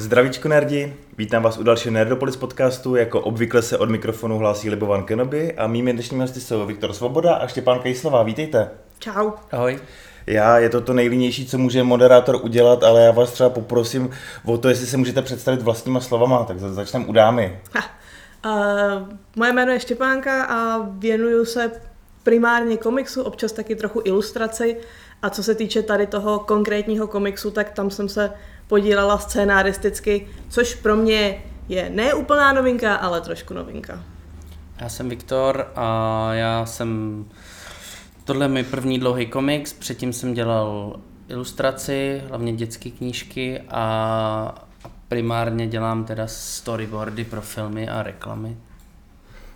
Zdravíčko nerdi, vítám vás u dalšího Nerdopolis podcastu, jako obvykle se od mikrofonu hlásí Libovan Kenobi a mými dnešními hosty jsou Viktor Svoboda a Štěpán Kejslová, vítejte. Čau. Ahoj. Já, je to to nejlínější, co může moderátor udělat, ale já vás třeba poprosím o to, jestli se můžete představit vlastníma slovama, tak začneme u dámy. Ha. Uh, moje jméno je Štěpánka a věnuju se primárně komiksu, občas taky trochu ilustraci. A co se týče tady toho konkrétního komiksu, tak tam jsem se podílela scénaristicky, což pro mě je ne úplná novinka, ale trošku novinka. Já jsem Viktor a já jsem... Tohle je můj první dlouhý komiks, předtím jsem dělal ilustraci, hlavně dětské knížky a primárně dělám teda storyboardy pro filmy a reklamy.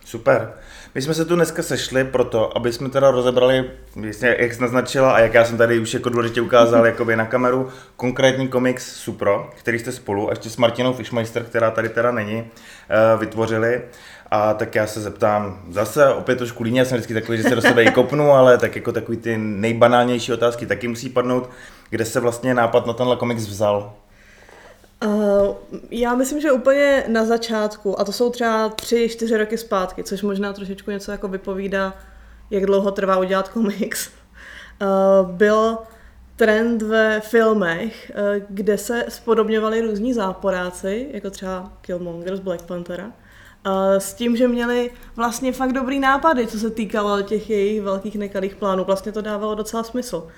Super. My jsme se tu dneska sešli proto, aby jsme teda rozebrali, jasně, jak jsi naznačila a jak já jsem tady už jako důležitě ukázal jakoby na kameru, konkrétní komiks Supro, který jste spolu, a ještě s Martinou Fischmeister, která tady teda není, eh, vytvořili. A tak já se zeptám zase opět trošku líně, já jsem vždycky takový, že se do sebe i kopnu, ale tak jako takový ty nejbanálnější otázky taky musí padnout, kde se vlastně nápad na tenhle komiks vzal. Uh, já myslím, že úplně na začátku, a to jsou třeba tři, čtyři roky zpátky, což možná trošičku něco jako vypovídá, jak dlouho trvá udělat komiks. Uh, byl trend ve filmech, uh, kde se spodobňovali různí záporáci, jako třeba Killmonger z Black Panthera, s tím, že měli vlastně fakt dobrý nápady, co se týkalo těch jejich velkých nekalých plánů. Vlastně to dávalo docela smysl.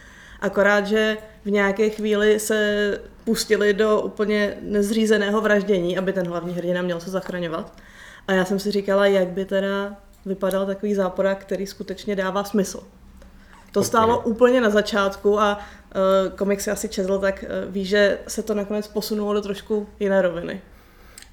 Akorát, že v nějaké chvíli se pustili do úplně nezřízeného vraždění, aby ten hlavní hrdina měl se zachraňovat. A já jsem si říkala, jak by teda vypadal takový záporák, který skutečně dává smysl. To okay. stálo úplně na začátku a uh, komik si asi četl, tak uh, ví, že se to nakonec posunulo do trošku jiné roviny.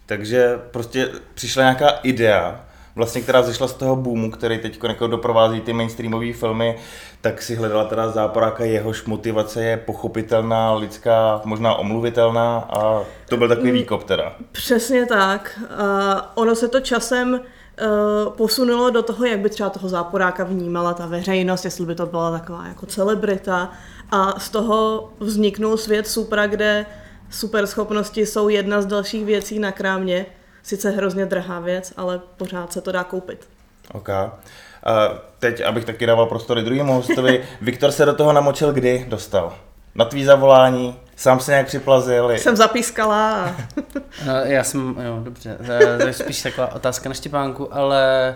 Takže prostě přišla nějaká idea, vlastně, která zešla z toho boomu, který teď jako doprovází ty mainstreamové filmy, tak si hledala teda záporáka, jehož motivace je pochopitelná, lidská, možná omluvitelná a to byl takový mm, výkop teda. Přesně tak. Uh, ono se to časem uh, posunulo do toho, jak by třeba toho záporáka vnímala ta veřejnost, jestli by to byla taková jako celebrita a z toho vzniknul svět supra, kde superschopnosti jsou jedna z dalších věcí na krámě, sice hrozně drahá věc, ale pořád se to dá koupit. OK. Uh, teď, abych taky dával prostory druhému hostovi, Viktor se do toho namočil kdy dostal? Na tvý zavolání? Sám se nějak připlazil? Jsem zapískala. A... no, já jsem, jo, dobře. To je spíš taková otázka na Štěpánku, ale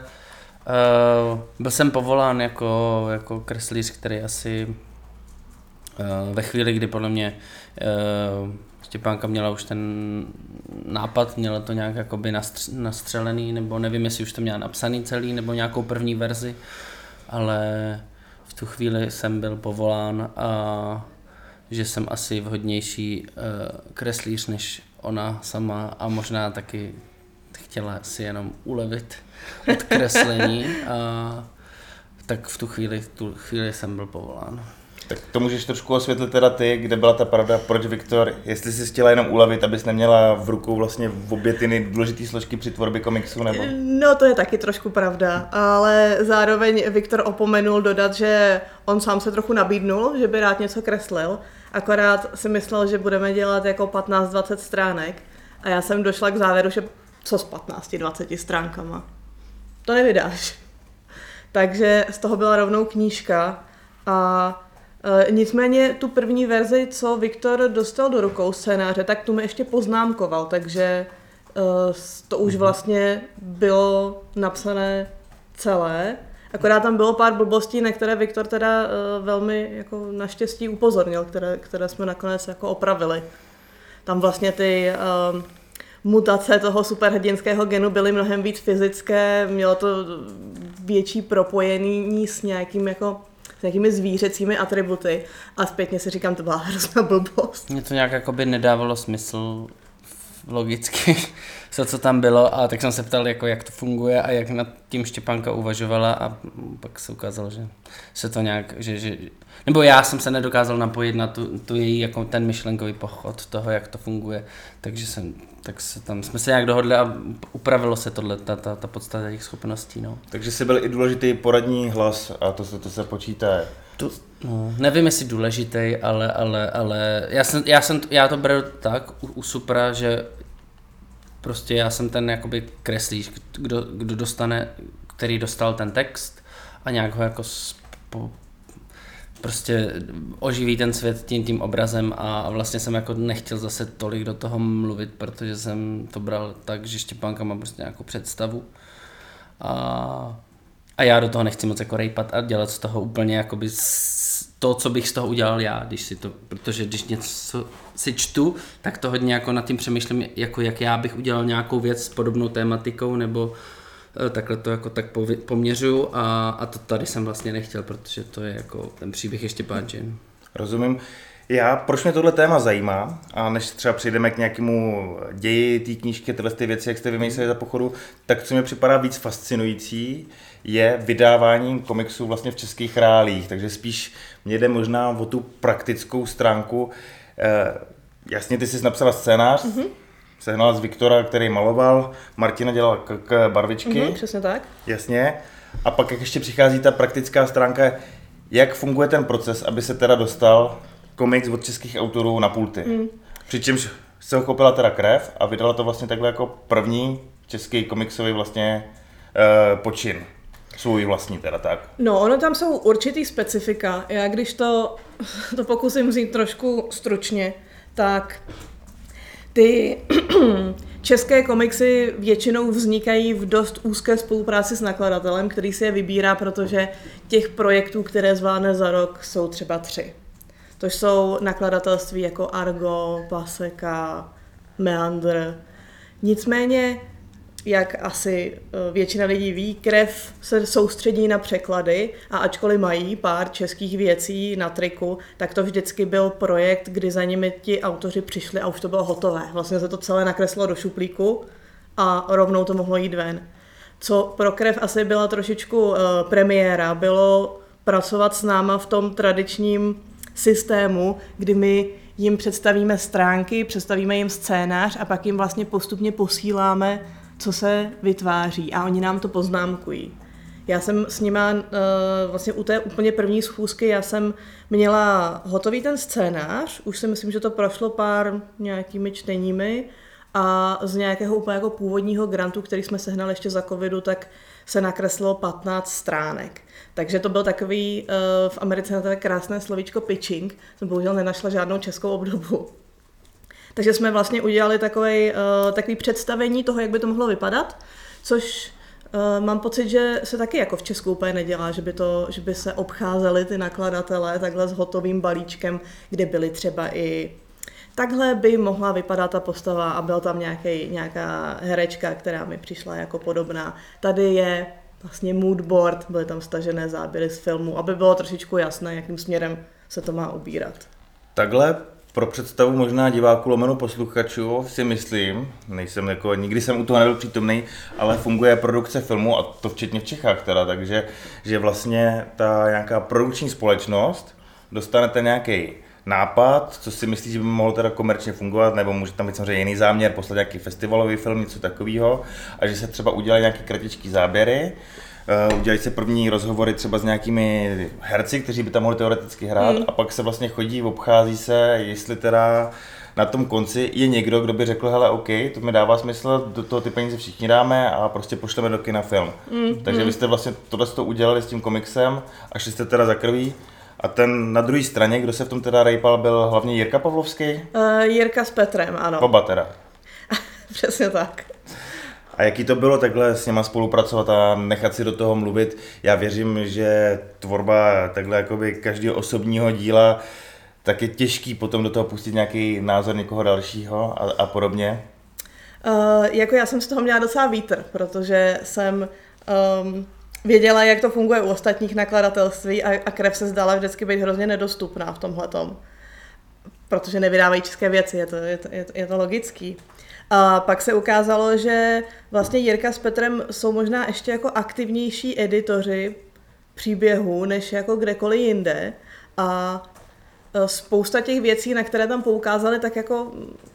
uh, byl jsem povolán jako, jako kreslíř, který asi uh, ve chvíli, kdy podle mě uh, Štěpánka měla už ten nápad, měla to nějak jakoby nastřelený, nebo nevím, jestli už to měla napsaný celý, nebo nějakou první verzi, ale v tu chvíli jsem byl povolán a že jsem asi vhodnější uh, kreslíř než ona sama a možná taky chtěla si jenom ulevit od kreslení a tak v tu chvíli, v tu chvíli jsem byl povolán. Tak to můžeš trošku osvětlit teda ty, kde byla ta pravda, proč Viktor, jestli jsi chtěla jenom ulevit, abys neměla v rukou vlastně v obě ty nejdůležité složky při tvorbě komiksu, nebo? No to je taky trošku pravda, ale zároveň Viktor opomenul dodat, že on sám se trochu nabídnul, že by rád něco kreslil, akorát si myslel, že budeme dělat jako 15-20 stránek a já jsem došla k závěru, že co s 15-20 stránkama? To nevydáš. Takže z toho byla rovnou knížka a nicméně tu první verzi, co Viktor dostal do rukou scénáře, tak tu mi ještě poznámkoval, takže eh, to už mhm. vlastně bylo napsané celé. Akorát tam bylo pár blbostí, na které Viktor teda eh, velmi jako naštěstí upozornil, které, které jsme nakonec jako opravili. Tam vlastně ty um, mutace toho superhrdinského genu byly mnohem víc fyzické, mělo to větší propojení s nějakým jako s nějakými zvířecími atributy a zpětně si říkám, to byla hrozná blbost. Mně to nějak jako by nedávalo smysl logicky, co, co tam bylo a tak jsem se ptal, jako, jak to funguje a jak nad tím Štěpánka uvažovala a pak se ukázalo, že se to nějak, že, že nebo já jsem se nedokázal napojit na tu, tu její, jako ten myšlenkový pochod toho, jak to funguje, takže jsem, tak se tam, jsme se nějak dohodli a upravilo se tohle, ta, ta, ta podstata jejich schopností, no. Takže jsi byl i důležitý poradní hlas a to se, to se počítá. Tu, no, nevím, jestli důležitý, ale, ale, ale já, jsem, já, jsem, já to beru tak u, u Supra, že prostě já jsem ten jakoby kreslíš, kdo, kdo dostane, který dostal ten text a nějak ho jako spo, prostě oživí ten svět tím, tím obrazem a vlastně jsem jako nechtěl zase tolik do toho mluvit, protože jsem to bral tak, že Štěpánka má prostě nějakou představu a, a já do toho nechci moc jako rejpat a dělat z toho úplně jakoby to, co bych z toho udělal já, když si to, protože když něco si čtu, tak to hodně jako nad tím přemýšlím, jako jak já bych udělal nějakou věc s podobnou tématikou, nebo Eh, takhle to jako tak poměřuju a, a to tady jsem vlastně nechtěl, protože to je jako ten příběh ještě páči. Rozumím. Já, proč mě tohle téma zajímá, a než třeba přijdeme k nějakému ději té knížky, tyhle ty věci, jak jste vymysleli za pochodu, tak co mi připadá víc fascinující, je vydávání komiksů vlastně v českých rálích, takže spíš mě jde možná o tu praktickou stránku. E, jasně, ty jsi napsala scénář, mm-hmm sehnala z Viktora, který maloval, Martina dělala k, k barvičky. Mm-hmm, přesně tak. Jasně. A pak jak ještě přichází ta praktická stránka, jak funguje ten proces, aby se teda dostal komiks od českých autorů na pulty. Mm. Přičemž se uchopila teda krev a vydala to vlastně takhle jako první český komiksový vlastně uh, počin. Svůj vlastní teda tak. No, ono tam jsou určitý specifika. Já když to, to pokusím vzít trošku stručně, tak ty české komiksy většinou vznikají v dost úzké spolupráci s nakladatelem, který si je vybírá, protože těch projektů, které zvládne za rok, jsou třeba tři. To jsou nakladatelství jako Argo, Paseka, Meandr. Nicméně jak asi eh, většina lidí ví, krev se soustředí na překlady a ačkoliv mají pár českých věcí na triku, tak to vždycky byl projekt, kdy za nimi ti autoři přišli a už to bylo hotové. Vlastně se to celé nakreslo do šuplíku a rovnou to mohlo jít ven. Co pro krev asi byla trošičku uh, premiéra, bylo pracovat s náma v tom tradičním systému, kdy my jim představíme stránky, představíme jim scénář a pak jim vlastně postupně posíláme co se vytváří a oni nám to poznámkují. Já jsem s nima uh, vlastně u té úplně první schůzky, já jsem měla hotový ten scénář, už si myslím, že to prošlo pár nějakými čteními a z nějakého úplně jako původního grantu, který jsme sehnali ještě za covidu, tak se nakreslilo 15 stránek. Takže to byl takový, uh, v Americe na to krásné slovíčko pitching, jsem bohužel nenašla žádnou českou obdobu. Takže jsme vlastně udělali takový, uh, takový představení toho, jak by to mohlo vypadat, což uh, mám pocit, že se taky jako v Česku úplně nedělá, že by, to, že by se obcházeli ty nakladatelé takhle s hotovým balíčkem, kde byly třeba i takhle by mohla vypadat ta postava a byl tam nějaký, nějaká herečka, která mi přišla jako podobná. Tady je vlastně moodboard, byly tam stažené záběry z filmu, aby bylo trošičku jasné, jakým směrem se to má ubírat. Takhle pro představu možná diváků lomeno posluchačů si myslím, nejsem jako, nikdy jsem u toho nebyl přítomný, ale funguje produkce filmu a to včetně v Čechách teda, takže že vlastně ta nějaká produkční společnost dostanete nějaký nápad, co si myslíš, že by mohlo teda komerčně fungovat, nebo může tam být samozřejmě jiný záměr, poslat nějaký festivalový film, něco takového, a že se třeba udělají nějaké kratičké záběry, udělají se první rozhovory třeba s nějakými herci, kteří by tam mohli teoreticky hrát mm. a pak se vlastně chodí, obchází se, jestli teda na tom konci je někdo, kdo by řekl, hele, OK, to mi dává smysl, do toho ty peníze všichni dáme a prostě pošleme do kina film. Mm. Takže mm. vy jste vlastně tohle to udělali s tím komiksem a šli jste teda za krví. A ten na druhé straně, kdo se v tom teda rejpal, byl hlavně Jirka Pavlovský? Uh, Jirka s Petrem, ano. Oba teda. Přesně tak. A jaký to bylo takhle s něma spolupracovat a nechat si do toho mluvit? Já věřím, že tvorba takhle jakoby každého osobního díla tak je těžký potom do toho pustit nějaký názor někoho dalšího a, a podobně. Uh, jako já jsem z toho měla docela vítr, protože jsem um, věděla, jak to funguje u ostatních nakladatelství a, a krev se zdala vždycky být hrozně nedostupná v tomhletom. Protože nevydávají české věci, je to, je to, je to, je to logický. A pak se ukázalo, že vlastně Jirka s Petrem jsou možná ještě jako aktivnější editoři příběhu, než jako kdekoliv jinde. A e, spousta těch věcí, na které tam poukázali, tak jako,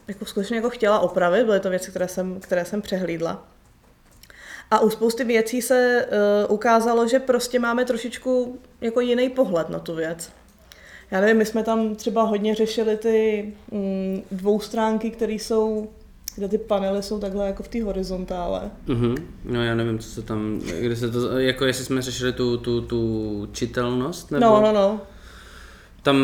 jako skutečně jako chtěla opravit, byly to věci, které jsem, které jsem přehlídla. A u spousty věcí se uh, ukázalo, že prostě máme trošičku jako jiný pohled na tu věc. Já nevím, my jsme tam třeba hodně řešili ty mm, dvoustránky, které jsou kde ty panely jsou takhle jako v té horizontále. Uh-huh. No já nevím, co se tam, kde se to, jako jestli jsme řešili tu, tu, tu čitelnost, nebo... No, no, no. Tam,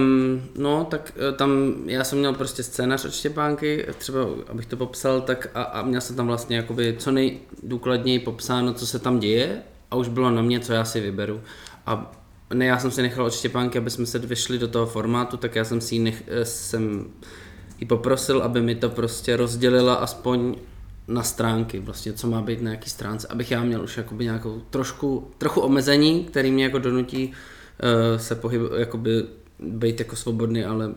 no, tak eh, tam já jsem měl prostě scénář od Štěpánky, třeba abych to popsal, tak a, a měl jsem tam vlastně jakoby co nejdůkladněji popsáno, co se tam děje a už bylo na mě, co já si vyberu. A ne, já jsem si nechal od Štěpánky, aby jsme se vyšli do toho formátu, tak já jsem si nech, eh, jsem ji poprosil, aby mi to prostě rozdělila aspoň na stránky, vlastně co má být na jaký stránce, abych já měl už jakoby nějakou trošku, trochu omezení, který mě jako donutí uh, se pohyb, jakoby být jako svobodný, ale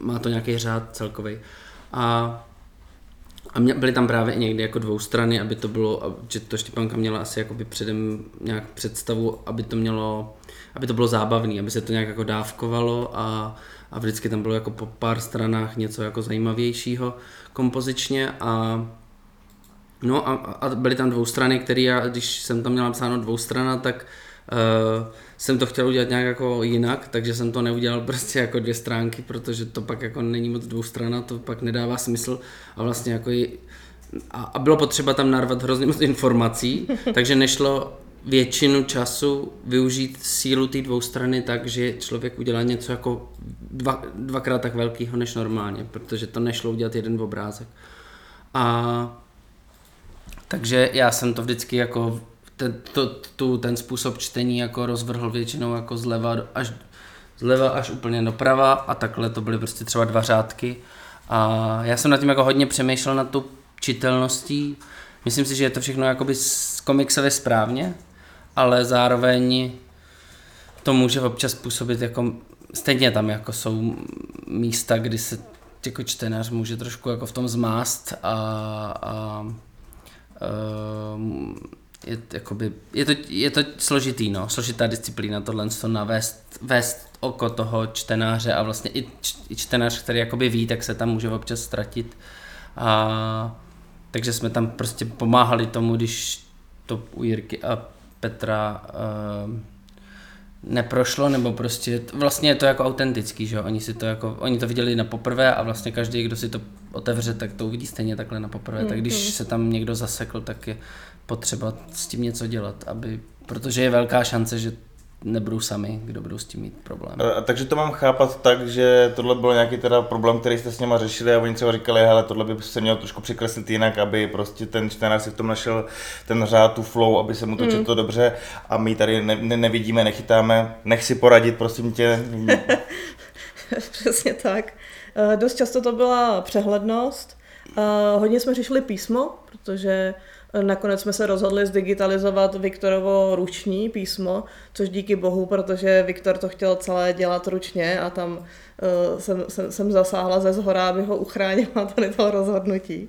má to nějaký řád celkový. A a mě, byly tam právě i někdy jako dvou strany, aby to bylo, že to Štěpánka měla asi jakoby předem nějak představu, aby to mělo, aby to bylo zábavné, aby se to nějak jako dávkovalo a, a vždycky tam bylo jako po pár stranách něco jako zajímavějšího kompozičně a no a, a byly tam dvou strany, které já, když jsem tam měla psáno dvou strana, tak uh, jsem to chtěl udělat nějak jako jinak, takže jsem to neudělal prostě jako dvě stránky, protože to pak jako není moc dvou strana, to pak nedává smysl a vlastně jako i, a, a bylo potřeba tam narvat hrozně moc informací, takže nešlo většinu času využít sílu té dvou strany tak, že člověk udělá něco jako dva, dvakrát tak velkého než normálně, protože to nešlo udělat jeden obrázek. A takže já jsem to vždycky jako ten, to, tu, ten způsob čtení jako rozvrhl většinou jako zleva až, zleva až úplně doprava a takhle to byly prostě třeba dva řádky. A já jsem nad tím jako hodně přemýšlel nad tu čitelností. Myslím si, že je to všechno jakoby komiksově správně, ale zároveň to může občas působit jako, stejně tam jako jsou místa, kdy se jako čtenář může trošku jako v tom zmást a, a, a je, jakoby, je, to, je to složitý, no, složitá disciplína tohle, to navést, vést oko toho čtenáře a vlastně i, i čtenář, který jakoby ví, tak se tam může občas ztratit. A, takže jsme tam prostě pomáhali tomu, když to u Jirky a Petra uh, neprošlo, nebo prostě vlastně je to jako autentický, že oni si to jako, oni to viděli na poprvé a vlastně každý, kdo si to otevře, tak to uvidí stejně takhle na poprvé. Mm, tak když mm. se tam někdo zasekl, tak je potřeba s tím něco dělat, aby, protože je velká šance, že nebudou sami, kdo budou s tím mít problém. A, takže to mám chápat tak, že tohle byl nějaký teda problém, který jste s nimi řešili a oni třeba říkali, hele, tohle by se mělo trošku překreslit jinak, aby prostě ten čtenář si v tom našel ten řád, tu flow, aby se mu to mm. četlo dobře a my tady ne, ne, nevidíme, nechytáme, nech si poradit, prosím tě. Přesně tak. Uh, dost často to byla přehlednost. Uh, hodně jsme řešili písmo, protože Nakonec jsme se rozhodli zdigitalizovat Viktorovo ruční písmo, což díky bohu, protože Viktor to chtěl celé dělat ručně a tam uh, jsem, jsem, jsem zasáhla ze zhora, aby ho uchránila tady toho rozhodnutí.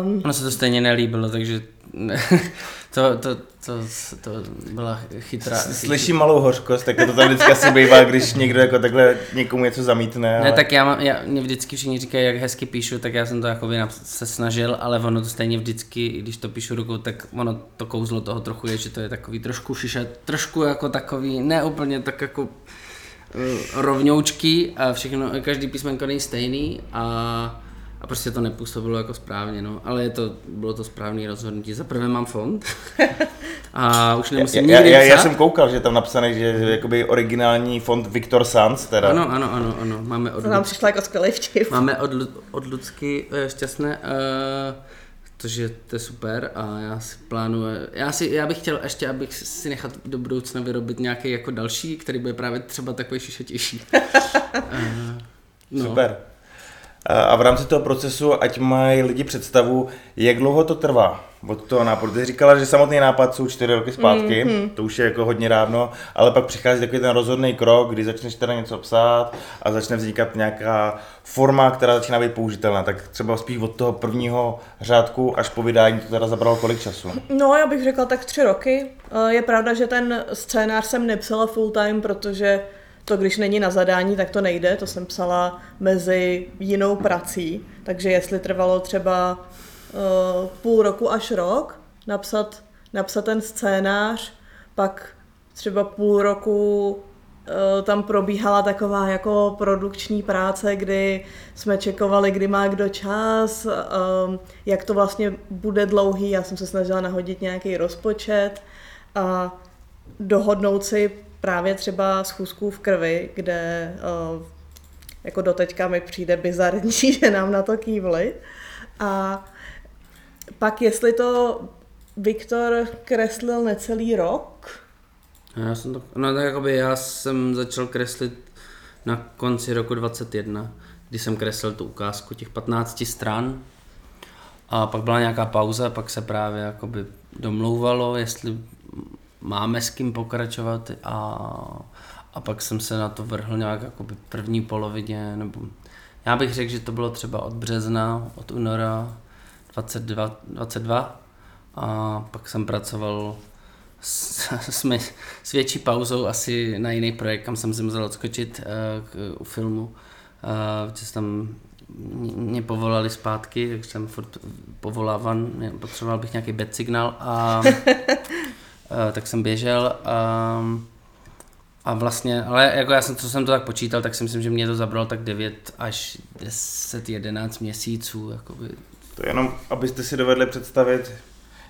Um, ono se to stejně nelíbilo, takže to, to, to, to byla chytrá. Slyším malou hořkost, tak to tam vždycky asi bývá, když někdo jako takhle někomu něco zamítne. Ale... Ne, tak já, mám, já mě vždycky všichni říkají, jak hezky píšu, tak já jsem to jako se snažil, ale ono to stejně vždycky, když to píšu rukou, tak ono to kouzlo toho trochu je, že to je takový trošku šišet, trošku jako takový, ne úplně tak jako uh, rovňoučky a všechno, každý písmenko není stejný a a prostě to nepůsobilo jako správně, no. Ale je to, bylo to správné rozhodnutí. Za prvé mám fond a už nemusím já, já, já, jsem koukal, že tam napsané, že je jakoby originální fond Viktor Sans, teda. Ano, ano, ano, ano. Máme od to nám přišla jako skvělý vtip. Máme od, od Lucky uh, šťastné, uh, protože to je super a já si plánuju, já, si, já bych chtěl ještě, abych si nechat do budoucna vyrobit nějaký jako další, který bude právě třeba takový šišetější. uh, no. Super. A v rámci toho procesu, ať mají lidi představu, jak dlouho to trvá od toho nápadu. Ty říkala, že samotný nápad jsou čtyři roky zpátky, mm-hmm. to už je jako hodně dávno, ale pak přichází takový ten rozhodný krok, kdy začneš teda něco psát a začne vznikat nějaká forma, která začíná být použitelná. Tak třeba spíš od toho prvního řádku až po vydání to teda zabralo kolik času? No, já bych řekla tak tři roky. Je pravda, že ten scénář jsem nepsala full time, protože to, když není na zadání, tak to nejde. To jsem psala mezi jinou prací. Takže jestli trvalo třeba uh, půl roku až rok napsat napsat ten scénář, pak třeba půl roku eh, tam probíhala taková jako produkční práce, kdy jsme čekovali, kdy má kdo čas, eh, jak to vlastně bude dlouhý. Já jsem se snažila nahodit nějaký rozpočet a dohodnout si právě třeba schůzku v krvi, kde uh, jako doteďka mi přijde bizarní, že nám na to kývli. A pak jestli to Viktor kreslil necelý rok, já jsem to, no tak jakoby já jsem začal kreslit na konci roku 21, kdy jsem kreslil tu ukázku těch 15 stran a pak byla nějaká pauza, pak se právě jakoby domlouvalo, jestli máme s kým pokračovat a, a pak jsem se na to vrhl nějak jakoby první polovině, nebo já bych řekl, že to bylo třeba od března, od února 22, 22 a pak jsem pracoval s, s, s větší pauzou asi na jiný projekt, kam jsem si musel odskočit uh, k, u filmu, uh, protože tam mě povolali zpátky, takže jsem furt povolávan, potřeboval bych nějaký bed signál a tak jsem běžel a, a vlastně, ale jako já jsem, co jsem to tak počítal, tak si myslím, že mě to zabralo tak 9 až 10, 11 měsíců. Jakoby. To je jenom, abyste si dovedli představit,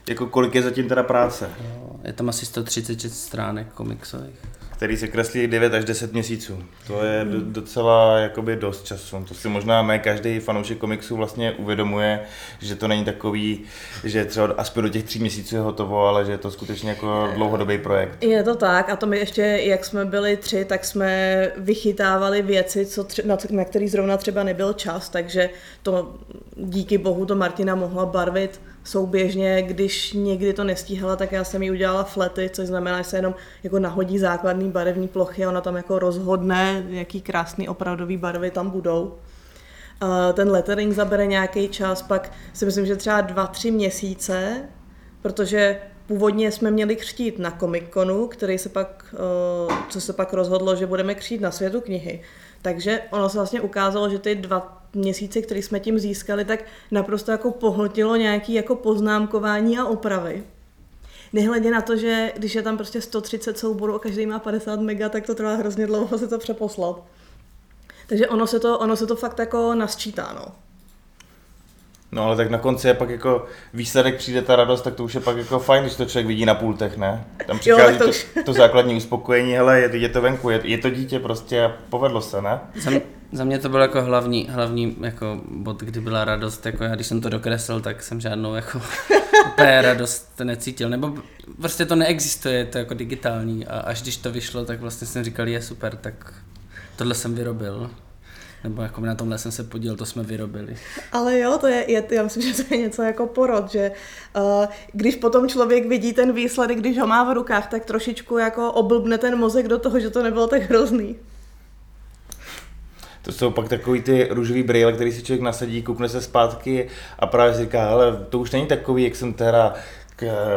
jako kolik je zatím teda práce. Jo, je tam asi 136 stránek komiksových který se kreslí 9 až 10 měsíců. To je docela jakoby dost času. To si možná ne každý fanoušek komiksu vlastně uvědomuje, že to není takový, že třeba aspoň do těch tří měsíců je hotovo, ale že je to skutečně jako dlouhodobý projekt. Je to tak a to my ještě, jak jsme byli tři, tak jsme vychytávali věci, co tři, na, na který zrovna třeba nebyl čas, takže to díky bohu to Martina mohla barvit souběžně, když někdy to nestíhala, tak já jsem jí udělala flety, což znamená, že se jenom jako nahodí základní barevní plochy a ona tam jako rozhodne, jaký krásný opravdový barvy tam budou. Ten lettering zabere nějaký čas, pak si myslím, že třeba dva, tři měsíce, protože původně jsme měli křtít na Comic Conu, který se pak, co se pak rozhodlo, že budeme křtít na světu knihy. Takže ono se vlastně ukázalo, že ty dva měsíce, které jsme tím získali, tak naprosto jako pohltilo nějaký jako poznámkování a opravy. Nehledě na to, že když je tam prostě 130 souborů a každý má 50 mega, tak to trvá hrozně dlouho se to přeposlat. Takže ono se to, ono se to fakt jako nasčítá, no. No ale tak na konci je pak jako výsledek přijde ta radost, tak to už je pak jako fajn, když to člověk vidí na pultech, ne? Tam přichází jo, to, už... to, to, základní uspokojení, hele, je, je to venku, je, je to dítě prostě a povedlo se, ne? Za, za mě to byl jako hlavní, hlavní jako bod, kdy byla radost, jako já když jsem to dokreslil, tak jsem žádnou jako úplně radost necítil, nebo prostě to neexistuje, je to jako digitální a až když to vyšlo, tak vlastně jsem říkal, je super, tak tohle jsem vyrobil. Nebo jako na tomhle jsem se podíl, to jsme vyrobili. Ale jo, to je, je já myslím, že to je něco jako porod, že uh, když potom člověk vidí ten výsledek, když ho má v rukách, tak trošičku jako oblbne ten mozek do toho, že to nebylo tak hrozný. To jsou pak takový ty růžový brýle, který si člověk nasadí, koukne se zpátky a právě si říká, ale to už není takový, jak jsem teda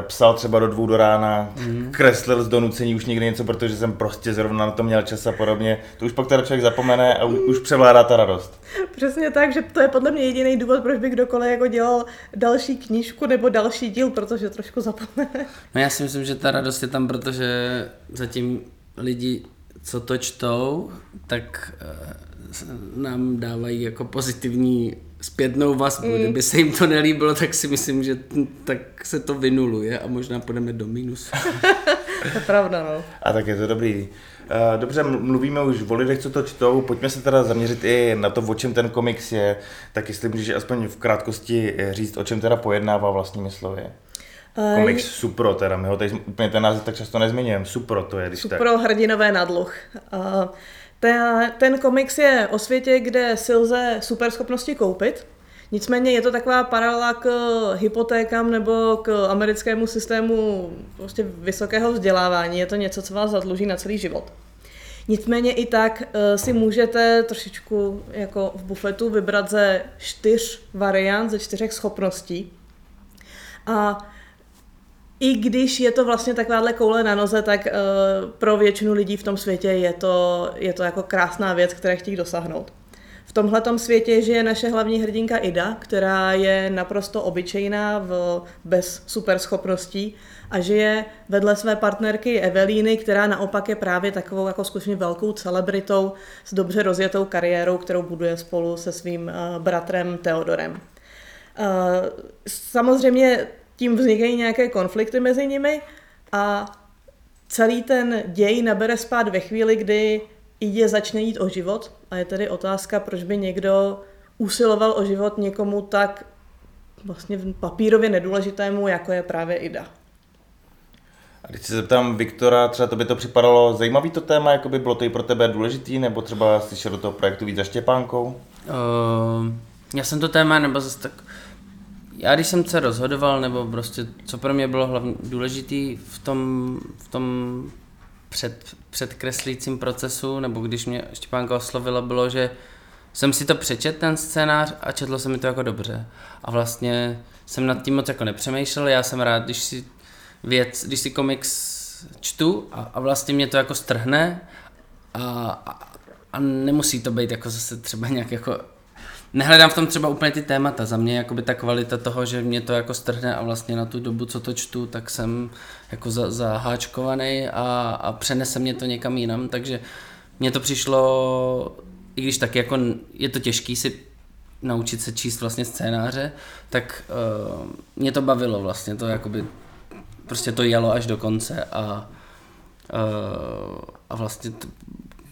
psal třeba do dvou do rána, mm. kreslil z donucení už někdy něco, protože jsem prostě zrovna na to měl čas a podobně. To už pak teda člověk zapomene a už převládá ta radost. Přesně tak, že to je podle mě jediný důvod, proč by kdokoliv jako dělal další knížku nebo další díl, protože trošku zapomene. No já si myslím, že ta radost je tam, protože zatím lidi, co to čtou, tak eh, nám dávají jako pozitivní zpětnou vazbu. Mm. Kdyby se jim to nelíbilo, tak si myslím, že tak se to vynuluje a možná půjdeme do mínusu. to je pravda, no. A tak je to dobrý. Eh, dobře, mluvíme už o lidech, co to čtou, pojďme se teda zaměřit i na to, o čem ten komiks je, tak jestli můžeš aspoň v krátkosti říct, o čem teda pojednává vlastními slovy. Uh, Komiks Supro, teda, my ho tady úplně ten název tak často nezmiňujeme, Supro to je, když Supro, tak. hrdinové nadluh. Uh, ten, ten komiks je o světě, kde si lze superschopnosti koupit, Nicméně je to taková paralela k hypotékám nebo k americkému systému prostě vysokého vzdělávání. Je to něco, co vás zadluží na celý život. Nicméně i tak uh, si můžete trošičku jako v bufetu vybrat ze čtyř variant, ze čtyřech schopností. A i když je to vlastně takováhle koule na noze, tak uh, pro většinu lidí v tom světě je to, je to jako krásná věc, které chtějí dosáhnout. V tomhletom světě žije naše hlavní hrdinka Ida, která je naprosto obyčejná, v, bez superschopností a žije vedle své partnerky Evelíny, která naopak je právě takovou jako skutečně velkou celebritou s dobře rozjetou kariérou, kterou buduje spolu se svým uh, bratrem Teodorem. Uh, samozřejmě tím vznikají nějaké konflikty mezi nimi a celý ten děj nabere spát ve chvíli, kdy Idě začne jít o život a je tedy otázka, proč by někdo usiloval o život někomu tak vlastně papírově nedůležitému, jako je právě Ida. A když se zeptám Viktora, třeba to by to připadalo zajímavý to téma, jako by bylo to i pro tebe důležitý, nebo třeba slyšel do toho projektu víc za Štěpánkou? Uh, já jsem to téma, nebo zase tak já když jsem se rozhodoval, nebo prostě co pro mě bylo hlavně důležitý v tom, v tom před, předkreslícím procesu, nebo když mě Štěpánka oslovila, bylo, že jsem si to přečet ten scénář a četlo se mi to jako dobře. A vlastně jsem nad tím moc jako nepřemýšlel, já jsem rád, když si věc, když si komiks čtu a, a vlastně mě to jako strhne a, a, a nemusí to být jako zase třeba nějak jako nehledám v tom třeba úplně ty témata. Za mě jakoby ta kvalita toho, že mě to jako strhne a vlastně na tu dobu, co to čtu, tak jsem jako za, zaháčkovaný a, a přenese mě to někam jinam, takže mně to přišlo, i když tak jako je to těžký si naučit se číst vlastně scénáře, tak uh, mě to bavilo vlastně, to jakoby prostě to jelo až do konce a, uh, a vlastně to,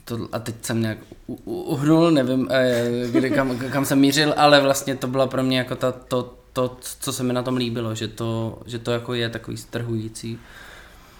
to, a teď jsem nějak uhnul, nevím, eh, kdy, kam, kam jsem mířil, ale vlastně to byla pro mě jako ta, to, to, co se mi na tom líbilo, že to, že to jako je takový strhující.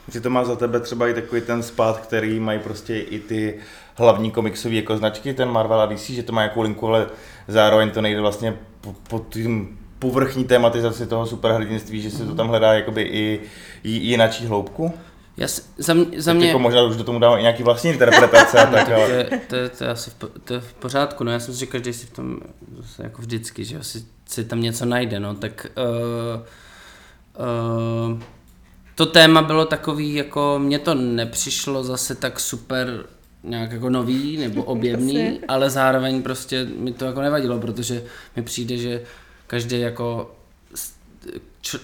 Že to má za tebe třeba i takový ten spát, který mají prostě i ty hlavní komiksové jako značky, ten Marvel a DC, že to má nějakou linku, ale zároveň to nejde vlastně po, po tím povrchní tematizaci toho superhrdinství, že se to tam hledá jakoby i, i, i jináčí hloubku? Já, za, mě, za mě... Jako možná už do tomu dávám i nějaký vlastní interpretace. tak, jo. To, je, to, je, to, je asi v, to je v pořádku, no já jsem si že každý si v tom, jako vždycky, že si, si tam něco najde, no, tak uh, uh, to téma bylo takový, jako mně to nepřišlo zase tak super nějak jako nový nebo objevný, ale zároveň prostě mi to jako nevadilo, protože mi přijde, že každý jako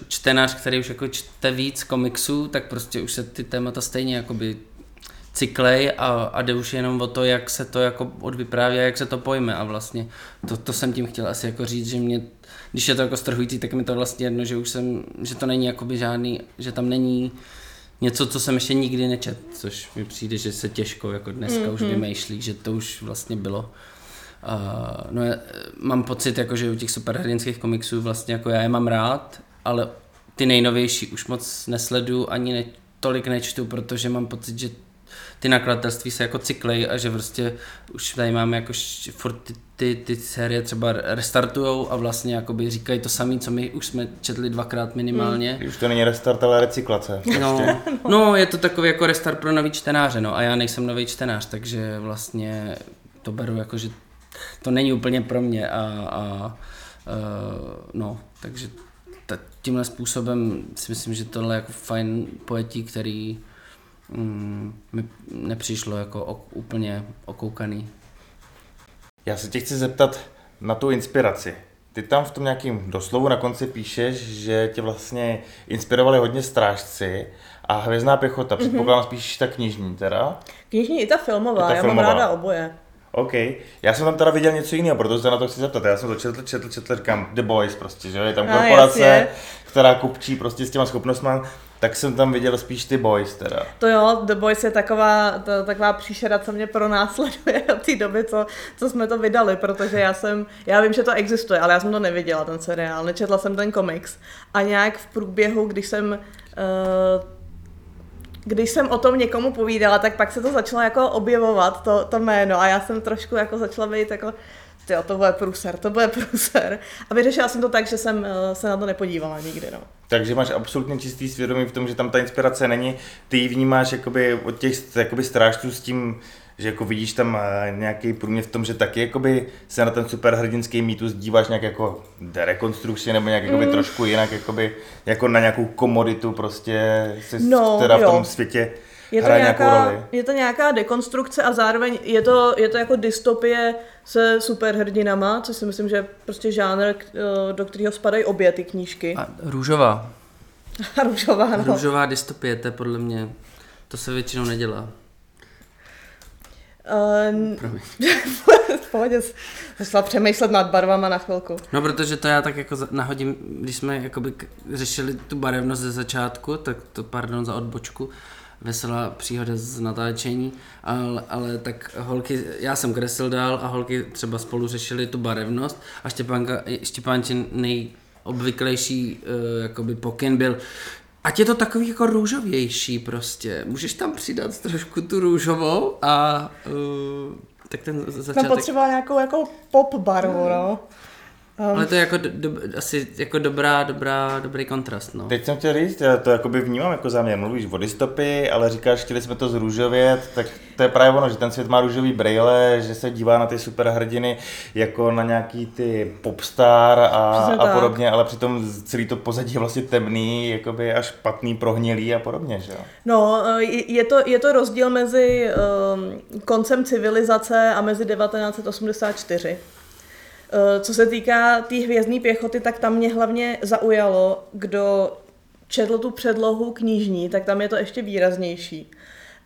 čtenář, který už jako čte víc komiksů, tak prostě už se ty témata stejně jakoby cyklej a, a jde už jenom o to, jak se to jako odvypráví a jak se to pojme a vlastně to, to jsem tím chtěl asi jako říct, že mě, když je to jako strhující, tak mi to vlastně jedno, že už jsem, že to není jakoby žádný, že tam není něco, co jsem ještě nikdy nečet, což mi přijde, že se těžko jako dneska mm-hmm. už mhm. vymýšlí, že to už vlastně bylo. Uh, no, já, mám pocit, jako, že u těch superhrdinských komiksů vlastně jako já je mám rád, ale ty nejnovější už moc nesledu, ani ne, tolik nečtu, protože mám pocit, že ty nakladatelství se jako cyklej a že prostě už tady máme jako furt ty, ty, ty série třeba restartujou a vlastně jakoby říkají to samé, co my už jsme četli dvakrát minimálně. Hmm. Už to není restart, ale recyklace. No, no, je to takový jako restart pro nový čtenáře, no a já nejsem nový čtenář, takže vlastně to beru jako, že to není úplně pro mě a, a uh, no, takže tímhle způsobem si myslím, že tohle je jako fajn pojetí, který mm, mi nepřišlo jako ok, úplně okoukaný. Já se tě chci zeptat na tu inspiraci. Ty tam v tom nějakým doslovu na konci píšeš, že tě vlastně inspirovali hodně strážci a hvězdná pěchota. Mhm. Předpokládám mm-hmm. spíš ta knižní teda. Knižní i ta filmová, i ta já filmová. mám ráda oboje. OK. Já jsem tam teda viděl něco jiného, protože se na to chci zeptat. Já jsem to četl, četl, četl, říkám The Boys prostě, že je tam korporace, která kupčí prostě s těma schopnostmi, tak jsem tam viděl spíš ty Boys teda. To jo, The Boys je taková, to, taková příšera, co mě pronásleduje od té doby, co, co jsme to vydali, protože já jsem, já vím, že to existuje, ale já jsem to neviděla, ten seriál, nečetla jsem ten komiks a nějak v průběhu, když jsem uh, když jsem o tom někomu povídala, tak pak se to začalo jako objevovat, to, to jméno a já jsem trošku jako začala být jako, ty to bude pruser, to bude pruser. A vyřešila jsem to tak, že jsem uh, se na to nepodívala nikdy, no. Takže máš absolutně čistý svědomí v tom, že tam ta inspirace není, ty ji vnímáš jakoby od těch jakoby strážců s tím, že jako vidíš tam eh, nějaký průměr v tom, že taky jakoby se na ten superhrdinský mýtus díváš nějak jako derekonstrukci nebo nějak mm. trošku jinak, jakoby, jako na nějakou komoditu prostě, jsi no, teda v tom jo. světě Je to, nějaká, roli. je to nějaká dekonstrukce a zároveň je to, je to jako dystopie se superhrdinama, což si myslím, že je prostě žánr, eh, do kterého spadají obě ty knížky. A růžová. A růžová, no. Růžová dystopie, to je podle mě, to se většinou nedělá. Uh, Promiň. v pohodě, začala přemýšlet nad barvama na chvilku. No, protože to já tak jako nahodím, když jsme jakoby řešili tu barevnost ze začátku, tak to, pardon za odbočku, veselá příhoda z natáčení, ale, ale tak holky, já jsem kreslil dál a holky třeba spolu řešili tu barevnost a Štěpánka, Štěpánčin nejobvyklejší uh, jakoby pokyn byl, ať je to takový jako růžovější prostě, můžeš tam přidat trošku tu růžovou a uh, tak ten Jsem začátek... potřebovala nějakou jako pop barvu, no. Ale to je jako do, do, asi jako dobrá, dobrá, dobrý kontrast, no. Teď jsem chtěl říct, já to jakoby vnímám jako záměr. Mluvíš o dystopii, ale říkáš, chtěli jsme to zrůžovět, tak to je právě ono, že ten svět má růžový brejle, že se dívá na ty superhrdiny jako na nějaký ty popstar a, Přesně a tak. podobně, ale přitom celý to pozadí je vlastně temný, jakoby až špatný, prohnilý a podobně, že jo? No, eh, je je to, je to rozdíl mezi um, koncem civilizace a mezi 1984. Eh, Co se týká té tý hvězdní pěchoty, tak tam mě hlavně zaujalo, kdo četl tu předlohu knižní, tak tam je to ještě výraznější.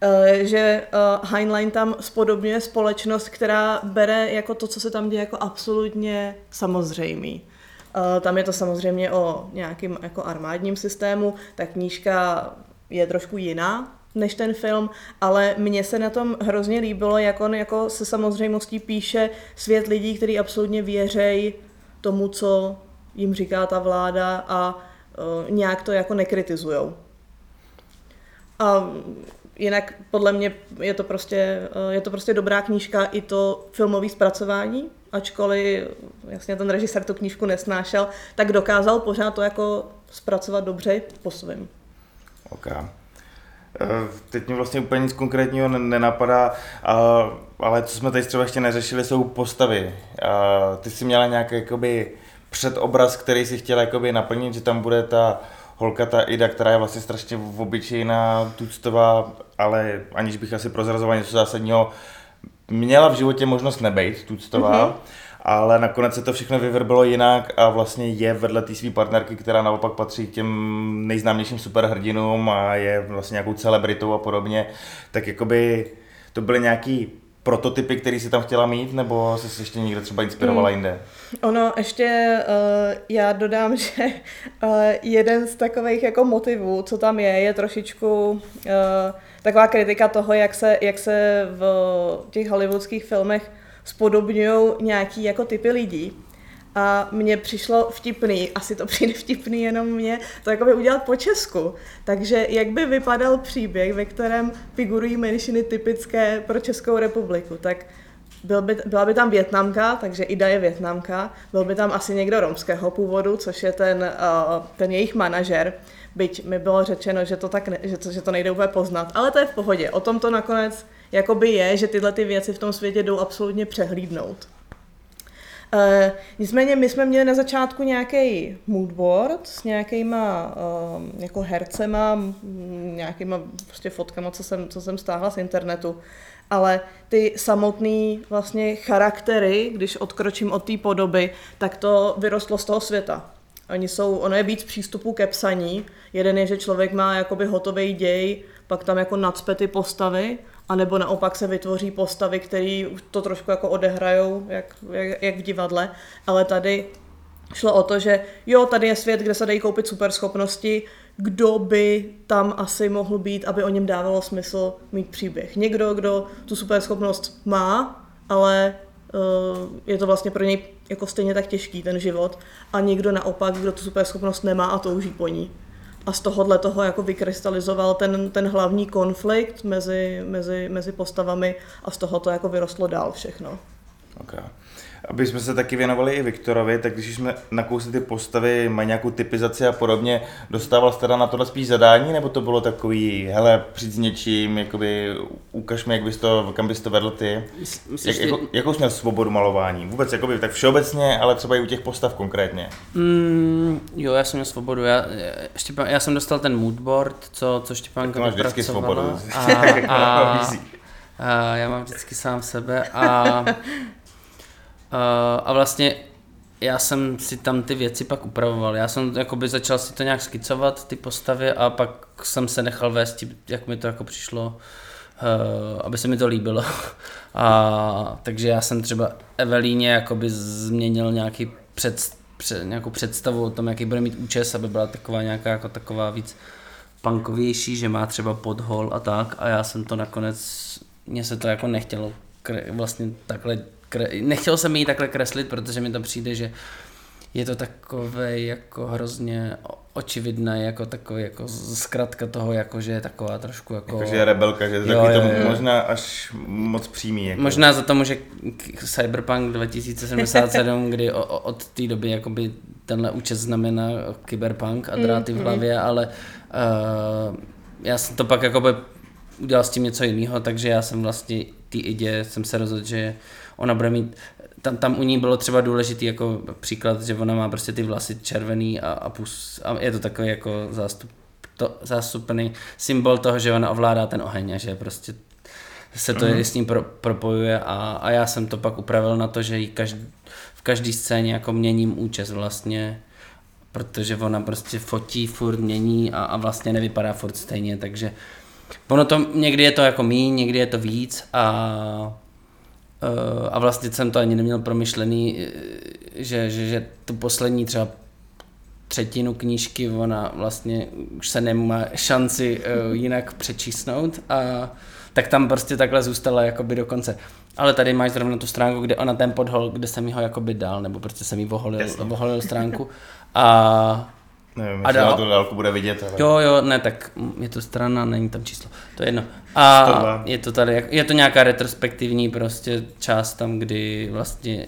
Eh, Že eh, Heinlein tam spodobňuje společnost, která bere jako to, co se tam děje, jako absolutně samozřejmý. Tam je to samozřejmě o nějakým jako armádním systému, ta knížka je trošku jiná než ten film, ale mně se na tom hrozně líbilo, jak on jako se samozřejmostí píše svět lidí, kteří absolutně věřejí tomu, co jim říká ta vláda a uh, nějak to jako nekritizujou. A jinak podle mě je to prostě, eh, je to prostě dobrá knížka i to filmové zpracování, ačkoliv jasně ten režisér tu knížku nesnášel, tak dokázal pořád to jako zpracovat dobře po svém. OK. Eh, Teď mě vlastně úplně nic konkrétního ne- nenapadá, ale co jsme tady třeba ještě neřešili, jsou postavy. Ty jsi měla nějaký jakoby předobraz, který si chtěla jakoby naplnit, že tam bude ta holka, ta Ida, která je vlastně strašně obyčejná, tuctová, ale aniž bych asi prozrazoval něco zásadního, měla v životě možnost nebejt tuctová, mm-hmm. Ale nakonec se to všechno vyvrbilo jinak a vlastně je vedle té své partnerky, která naopak patří k těm nejznámějším superhrdinům a je vlastně nějakou celebritou a podobně, tak jakoby to byly nějaký prototypy, který si tam chtěla mít, nebo jsi se ještě někde třeba inspirovala jinde? Ono ještě, uh, já dodám, že uh, jeden z takových jako motivů, co tam je, je trošičku uh, taková kritika toho, jak se, jak se v těch hollywoodských filmech spodobňují nějaký jako typy lidí. A mně přišlo vtipný, asi to přijde vtipný jenom mně, to jakoby udělat po česku. Takže jak by vypadal příběh, ve kterém figurují menšiny typické pro Českou republiku, tak byl by, byla by tam Větnamka, takže Ida je Větnamka, byl by tam asi někdo romského původu, což je ten, uh, ten jejich manažer, byť mi bylo řečeno, že to, tak ne, že, to, že to nejde úplně poznat, ale to je v pohodě. O tom to nakonec jakoby je, že tyhle ty věci v tom světě jdou absolutně přehlídnout. Uh, nicméně my jsme měli na začátku nějaký moodboard s nějakýma uh, jako hercema, nějakýma prostě fotkama, co jsem, co jsem stáhla z internetu. Ale ty samotné vlastně charaktery, když odkročím od té podoby, tak to vyrostlo z toho světa. Oni jsou, ono je víc přístupů ke psaní. Jeden je, že člověk má jakoby hotový děj, pak tam jako nacpe ty postavy, anebo naopak se vytvoří postavy, které to trošku jako odehrajou, jak, jak, jak v divadle. Ale tady šlo o to, že jo, tady je svět, kde se dají koupit superschopnosti, kdo by tam asi mohl být, aby o něm dávalo smysl mít příběh. Někdo, kdo tu superschopnost má, ale uh, je to vlastně pro něj jako stejně tak těžký ten život a někdo naopak, kdo tu superschopnost nemá a touží po ní. A z tohohle toho jako vykrystalizoval ten, ten hlavní konflikt mezi, mezi, mezi postavami a z toho to jako vyrostlo dál všechno. Okay. Aby jsme se taky věnovali i Viktorovi, tak když jsme nakousli ty postavy, mají nějakou typizaci a podobně, dostával jste teda na tohle spíš zadání, nebo to bylo takový, hele, přijď s něčím, jakoby ukaž mi, jak bys to, kam bys to vedl ty. Myslíš, Jak, jako, jakou jsi měl svobodu malování? Vůbec jakoby, tak všeobecně, ale třeba i u těch postav konkrétně. Mm, jo, já jsem měl svobodu. Já, Štěpán, já jsem dostal ten moodboard, co, co Štěpánka máš vždycky svobodu. A, a, a, já mám vždycky sám sebe a, a, a vlastně já jsem si tam ty věci pak upravoval. Já jsem jakoby začal si to nějak skicovat, ty postavy a pak jsem se nechal vést, jak mi to jako přišlo, uh, aby se mi to líbilo. A, takže já jsem třeba Evelíně jakoby změnil nějaký před, před, nějakou představu o tom, jaký bude mít účes, aby byla taková nějaká jako taková víc punkovější, že má třeba podhol a tak a já jsem to nakonec, mně se to jako nechtělo vlastně takhle, kre, nechtěl jsem jí takhle kreslit, protože mi to přijde, že je to takové jako hrozně očividné, jako takový jako zkratka toho, jako že je taková trošku jako... Jakože je rebelka, že je to Jo, takový jo, to jo. možná až moc přímý. Jako. Možná za to může k- Cyberpunk 2077, kdy o, o, od té doby jakoby tenhle účest znamená kyberpunk a dráty v hlavě, ale uh, já jsem to pak jakoby udělal s tím něco jiného, takže já jsem vlastně té idě jsem se rozhodl, že ona bude mít tam, tam u ní bylo třeba důležitý jako příklad, že ona má prostě ty vlasy červený a, a, pus, a je to takový jako zástup, to, zástupný symbol toho, že ona ovládá ten oheň a že prostě se to mm. s ním pro, propojuje a, a já jsem to pak upravil na to, že jí každý, v každé scéně jako měním účes vlastně, protože ona prostě fotí, furt mění a, a vlastně nevypadá furt stejně, takže ono to, někdy je to jako míň, někdy je to víc a a vlastně jsem to ani neměl promyšlený, eh, že, že, že tu poslední třeba třetinu knížky ona vlastně už se nemá šanci uh, jinak přečísnout a tak tam prostě takhle zůstala jakoby do konce. Ale tady máš zrovna tu stránku, kde ona ten podhol, kde jsem ho jakoby dal, nebo prostě jsem jí voholil, voholil stránku a Nevím, A jestli dál- to dálku bude vidět, ale... Jo, jo, ne, tak je to strana, není tam číslo, to je jedno. A 102. je to tady, je to nějaká retrospektivní prostě část tam, kdy vlastně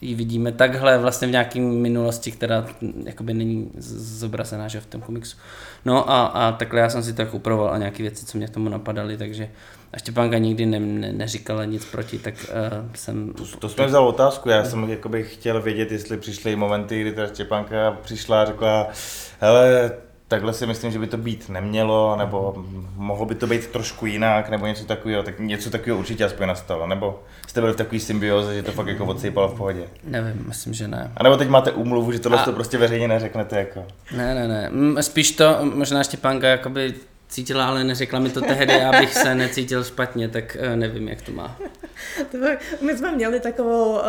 ji vidíme takhle vlastně v nějaké minulosti, která jakoby není zobrazená, že v tom komiksu. No a, a takhle já jsem si tak upravoval a nějaké věci, co mě k tomu napadaly, takže a Štěpánka nikdy ne, ne, neříkala nic proti, tak uh, jsem... To, to jsme vzal otázku, já jsem jakoby chtěl vědět, jestli přišly momenty, kdy ta Štěpánka přišla a řekla, hele, takhle si myslím, že by to být nemělo, nebo mohlo by to být trošku jinak, nebo něco takového, tak něco takového určitě aspoň nastalo, nebo jste byli v takové symbioze, že to fakt jako odsejpalo v pohodě. Nevím, myslím, že ne. A nebo teď máte úmluvu, že tohle A- to prostě veřejně neřeknete jako. Ne, ne, ne. Spíš to možná Štěpánka jakoby cítila, ale neřekla mi to tehdy, abych se necítil špatně, tak eh, nevím, jak to má. My jsme měli takovou uh,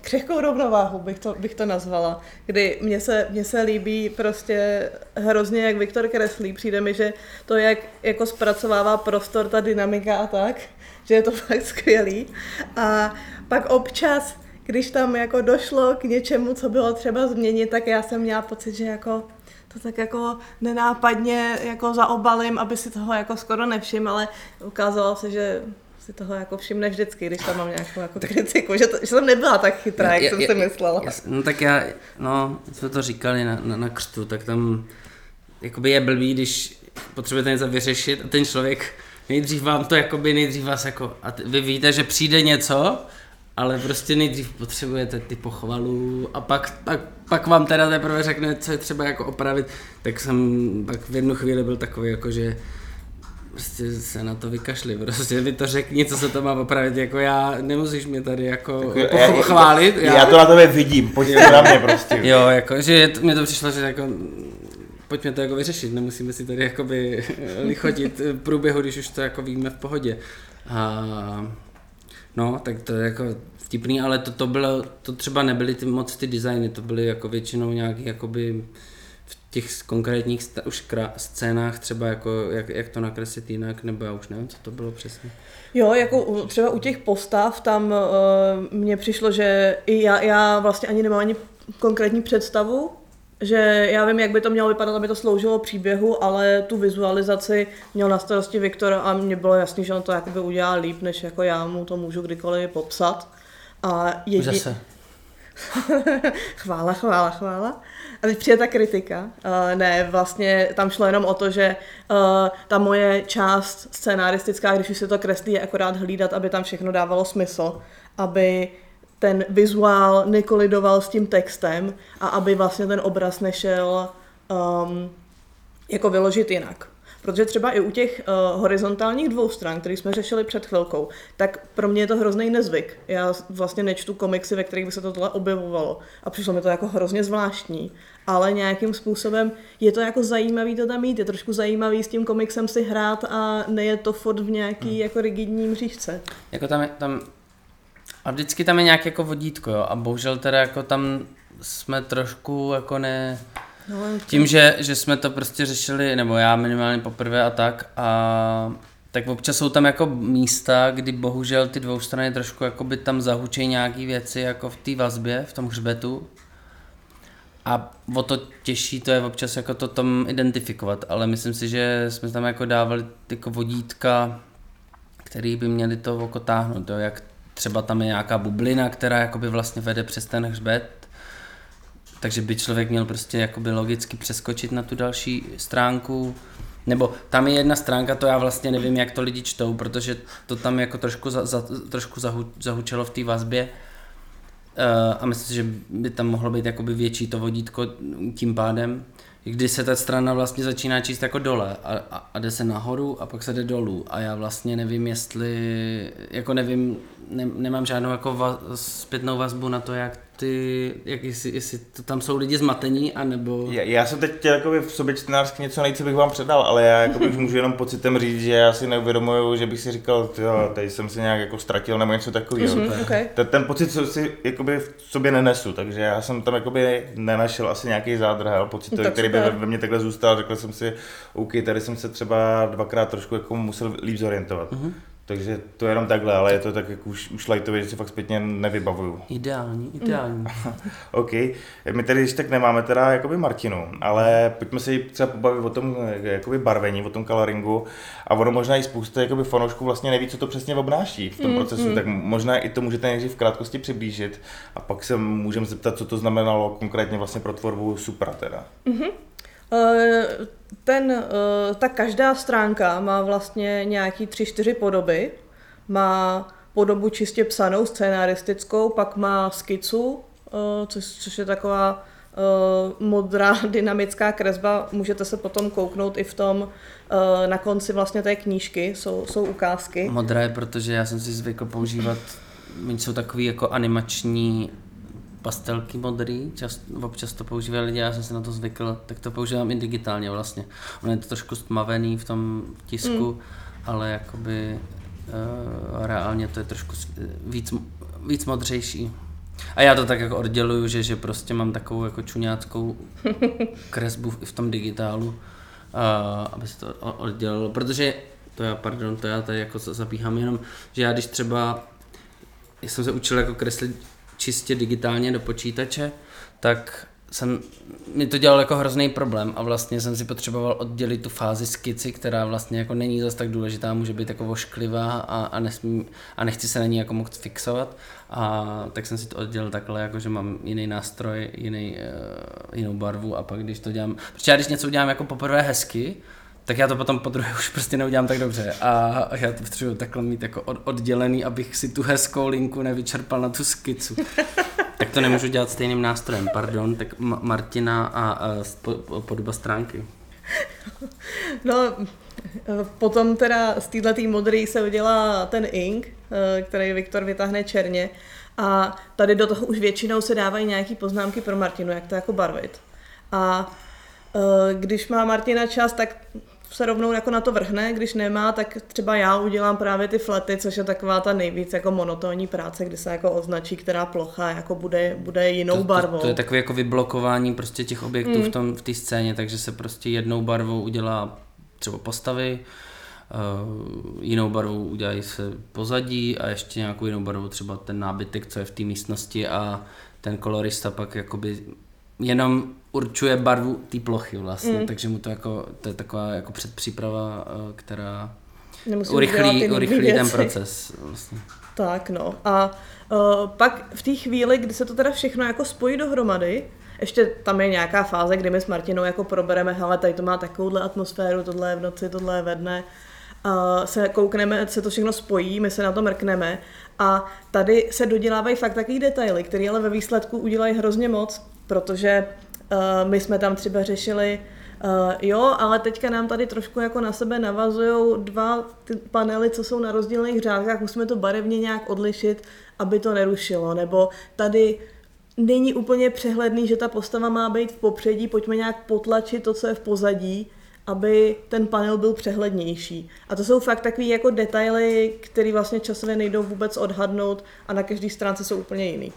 křehkou rovnováhu, bych to, bych to nazvala, kdy mně se, mně se líbí prostě hrozně, jak Viktor kreslí. Přijde mi, že to, jak jako zpracovává prostor, ta dynamika a tak, že je to fakt skvělý. A pak občas, když tam jako došlo k něčemu, co bylo třeba změnit, tak já jsem měla pocit, že jako to tak jako nenápadně jako zaobalím, aby si toho jako skoro nevšim, ale ukázalo se, že si toho jako všimne vždycky, když tam mám nějakou jako kritiku, že, to, že jsem nebyla tak chytrá, jak Je- jsem je- si myslela. jas- No tak já, no, jsme to říkali na, na, na křtu, tak tam jakoby je blbý, když potřebujete něco vyřešit a ten člověk nejdřív vám to jakoby nejdřív vás jako, a vy víte, že přijde něco, ale prostě nejdřív potřebujete ty pochvalů a pak, pak, pak vám teda teprve řekne, co je třeba jako opravit, tak jsem pak v jednu chvíli byl takový jako, že prostě se na to vykašli, prostě vy to řekni, co se to má opravit, jako já, nemusíš mě tady jako Já- pochválit. Já, já to na tebe vidím, pojďte na mě prostě. Jo, jako, že je to, to přišlo, že jako, pojďme to jako vyřešit, nemusíme si tady jakoby lichotit průběhu, když už to jako víme v pohodě. A, no, tak to je jako vtipný, ale to, to bylo, to třeba nebyly ty moc ty designy, to byly jako většinou nějaký jakoby v těch konkrétních sta- už krá- scénách třeba jako, jak, jak to nakreslit jinak, nebo já už nevím, co to bylo přesně. Jo, jako třeba u těch postav tam uh, mně přišlo, že i já, já vlastně ani nemám ani konkrétní představu, že já vím, jak by to mělo vypadat, aby to sloužilo příběhu, ale tu vizualizaci měl na starosti Viktor a mně bylo jasný, že on to jakoby udělá líp, než jako já mu to můžu kdykoliv popsat. A jedi... zase. chvála, chvála, chvála. A teď přijde ta kritika. Uh, ne, vlastně tam šlo jenom o to, že uh, ta moje část scénaristická, když už se to kreslí, je akorát hlídat, aby tam všechno dávalo smysl, aby ten vizuál nekolidoval s tím textem a aby vlastně ten obraz nešel um, jako vyložit jinak. Protože třeba i u těch uh, horizontálních dvou stran, které jsme řešili před chvilkou, tak pro mě je to hrozný nezvyk. Já vlastně nečtu komiksy, ve kterých by se to tohle objevovalo. A přišlo mi to jako hrozně zvláštní. Ale nějakým způsobem je to jako zajímavý to tam mít. Je trošku zajímavý s tím komiksem si hrát a ne je to fot v nějaký hmm. jako rigidní mřížce. Jako tam, je, tam a vždycky tam je nějaké jako vodítko, jo. A bohužel teda jako tam jsme trošku jako ne... No, tím, že, že jsme to prostě řešili, nebo já minimálně poprvé a tak, a tak občas jsou tam jako místa, kdy bohužel ty dvou strany trošku jako by tam zahučejí nějaký věci jako v té vazbě, v tom hřbetu. A o to těžší to je občas jako to tam identifikovat, ale myslím si, že jsme tam jako dávali jako vodítka, který by měli to oko táhnout, jo, jak třeba tam je nějaká bublina, která jakoby vlastně vede přes ten hřbet, takže by člověk měl prostě jakoby logicky přeskočit na tu další stránku, nebo tam je jedna stránka, to já vlastně nevím, jak to lidi čtou, protože to tam jako trošku, za, za, trošku zahu, zahučelo v té vazbě. Uh, a myslím si, že by tam mohlo být jakoby větší to vodítko tím pádem, kdy se ta strana vlastně začíná číst jako dole a, a, a jde se nahoru a pak se jde dolů. A já vlastně nevím, jestli, jako nevím, ne, nemám žádnou jako va, zpětnou vazbu na to, jak ty, jak jestli, jestli to tam jsou lidi zmatení, anebo... Já, já jsem teď jakoby v sobě čtenářsky něco nejvíce bych vám předal, ale já jakoby už můžu jenom pocitem říct, že já si neuvědomuju, že bych si říkal, jo, tady jsem se nějak jako ztratil nebo něco takového. Mm-hmm, okay. ten, ten pocit co si jakoby v sobě nenesu, takže já jsem tam jakoby nenašel asi nějaký zádrhel pocit, no, který by ve mně takhle zůstal, řekl jsem si, OK, tady jsem se třeba dvakrát trošku jako musel líp zorientovat. Mm-hmm. Takže to je jenom takhle, ale je to tak jako už, už lightově, že si fakt zpětně nevybavuju. Ideální, ideální. OK. My tady když tak nemáme teda jakoby Martinu, ale pojďme se třeba pobavit o tom jakoby barvení, o tom coloringu a ono možná i spousta jakoby fanoušků vlastně neví, co to přesně obnáší v tom mm, procesu, mm. tak možná i to můžete nejdřív v krátkosti přiblížit a pak se můžeme zeptat, co to znamenalo konkrétně vlastně pro tvorbu Supra teda. Mm-hmm. Eh, ten, eh, ta každá stránka má vlastně nějaký tři, čtyři podoby. Má podobu čistě psanou, scénaristickou, pak má skicu, eh, což, což je taková modrá dynamická kresba. Můžete se potom kouknout i v tom, na konci vlastně té knížky jsou, jsou ukázky. Modrá je, protože já jsem si zvykl používat, oni jsou takový jako animační pastelky modrý, čas, občas to používají lidi, já jsem se na to zvykl, tak to používám i digitálně vlastně. Ono je to trošku stmavený v tom tisku, mm. ale jakoby uh, reálně to je trošku víc, víc modřejší. A já to tak jako odděluju, že, že prostě mám takovou jako čuňáckou kresbu v tom digitálu, uh, aby se to oddělilo, protože to já, pardon, to já tady jako zabíhám jenom, že já když třeba, já jsem se učil jako kreslit čistě digitálně do počítače, tak jsem, mi to dělal jako hrozný problém a vlastně jsem si potřeboval oddělit tu fázi skici, která vlastně jako není zase tak důležitá, může být jako ošklivá a, a, nesmí, a nechci se na ní jako moc fixovat. A tak jsem si to oddělil takhle, jako že mám jiný nástroj, jiný, uh, jinou barvu a pak když to dělám, protože já když něco udělám jako poprvé hezky, tak já to potom po druhé už prostě neudělám tak dobře. A já to potřebuji takhle mít jako oddělený, abych si tu hezkou linku nevyčerpal na tu skicu. tak to nemůžu dělat stejným nástrojem, pardon. Tak Martina a, a podoba stránky. No, potom teda z této modrý se udělá ten ink, eh, který Viktor vytáhne černě. A tady do toho už většinou se dávají nějaké poznámky pro Martinu, jak to jako barvit. A eh, když má Martina čas, tak se rovnou jako na to vrhne, když nemá, tak třeba já udělám právě ty flety, což je taková ta nejvíc jako monotónní práce, kdy se jako označí, která plocha jako bude, bude jinou to, barvou. To, to, je takové jako vyblokování prostě těch objektů mm. v tom v té scéně, takže se prostě jednou barvou udělá třeba postavy, Uh, jinou barvou udělají se pozadí a ještě nějakou jinou barvou třeba ten nábytek, co je v té místnosti a ten kolorista pak jakoby jenom určuje barvu té plochy vlastně, mm. takže mu to jako, to je taková jako předpříprava, eh, která Nemusím urychlí, urychlí ten proces. Vlastně. Tak no. A uh, pak v té chvíli, kdy se to teda všechno jako spojí dohromady, ještě tam je nějaká fáze, kdy my s Martinou jako probereme, hele, tady to má takovouhle atmosféru, tohle je v noci, tohle je ve dne. Se koukneme, se to všechno spojí, my se na to mrkneme. A tady se dodělávají fakt takový detaily, které ale ve výsledku udělají hrozně moc, protože uh, my jsme tam třeba řešili, Uh, jo, ale teďka nám tady trošku jako na sebe navazují dva ty panely, co jsou na rozdílných řádkách, musíme to barevně nějak odlišit, aby to nerušilo, nebo tady není úplně přehledný, že ta postava má být v popředí, pojďme nějak potlačit to, co je v pozadí, aby ten panel byl přehlednější. A to jsou fakt takové jako detaily, které vlastně časově nejdou vůbec odhadnout a na každé stránce jsou úplně jiný.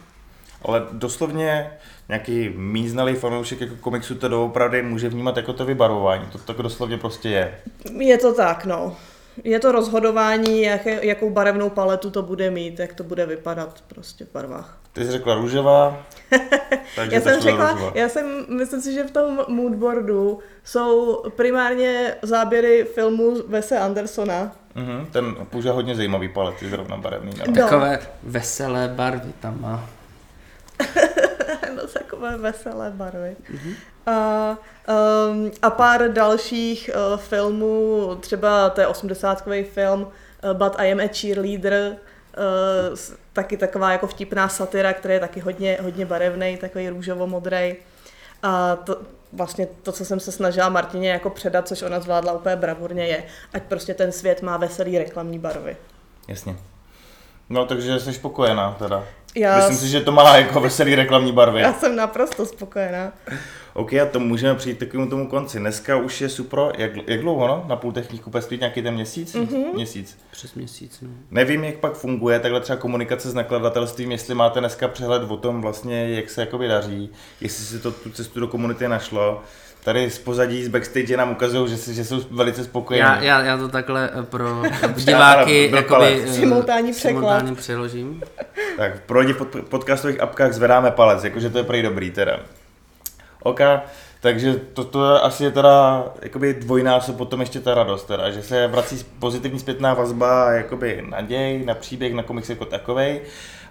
Ale doslovně nějaký míznalý fanoušek jako komiksu to doopravdy může vnímat jako to vybarování. To tak doslovně prostě je. Je to tak, no. Je to rozhodování, jak, jakou barevnou paletu to bude mít, jak to bude vypadat prostě v barvách. Ty jsi řekla růžová, takže já jsem to řekla, růžová. já jsem, myslím si, že v tom moodboardu jsou primárně záběry filmů Wese Andersona. Mhm, ten používá hodně zajímavý palety, zrovna barevný. No. No. Takové veselé barvy tam má. no, takové veselé barvy. Mm-hmm. A, um, a pár dalších uh, filmů, třeba to je 80 film uh, But I am a cheerleader, uh, taky taková jako vtipná satira, která je taky hodně, hodně barevný, takový růžovo-modrej. A to, vlastně to, co jsem se snažila Martině jako předat, což ona zvládla úplně bravurně, je, ať prostě ten svět má veselý reklamní barvy. Jasně. No, takže jsi spokojená teda. Já, Myslím si, že to má jako veselý reklamní barvy. já jsem naprosto spokojená. OK, a to můžeme přijít k takovému tomu konci. Dneska už je super, jak, jak dlouho, no? Na půl techniku peství nějaký ten měsíc? Mhm. Mm-hmm. Měsíc. Přes měsíc, no. Nevím, jak pak funguje takhle třeba komunikace s nakladatelstvím, jestli máte dneska přehled o tom vlastně, jak se jakoby daří, jestli si to tu cestu do komunity našlo. Tady z pozadí, z backstage nám ukazují, že, si, že jsou velice spokojení. Já, já, já to takhle eh, pro diváky jakoby, Simultánní simultánně přeložím. Tak pro lidi pod podcastových apkách zvedáme palec, jakože to je prý dobrý teda. OK, takže to, to je asi teda jakoby dvojnásob potom ještě ta radost teda, že se vrací pozitivní zpětná vazba jakoby naděj na příběh, na komiks jako takovej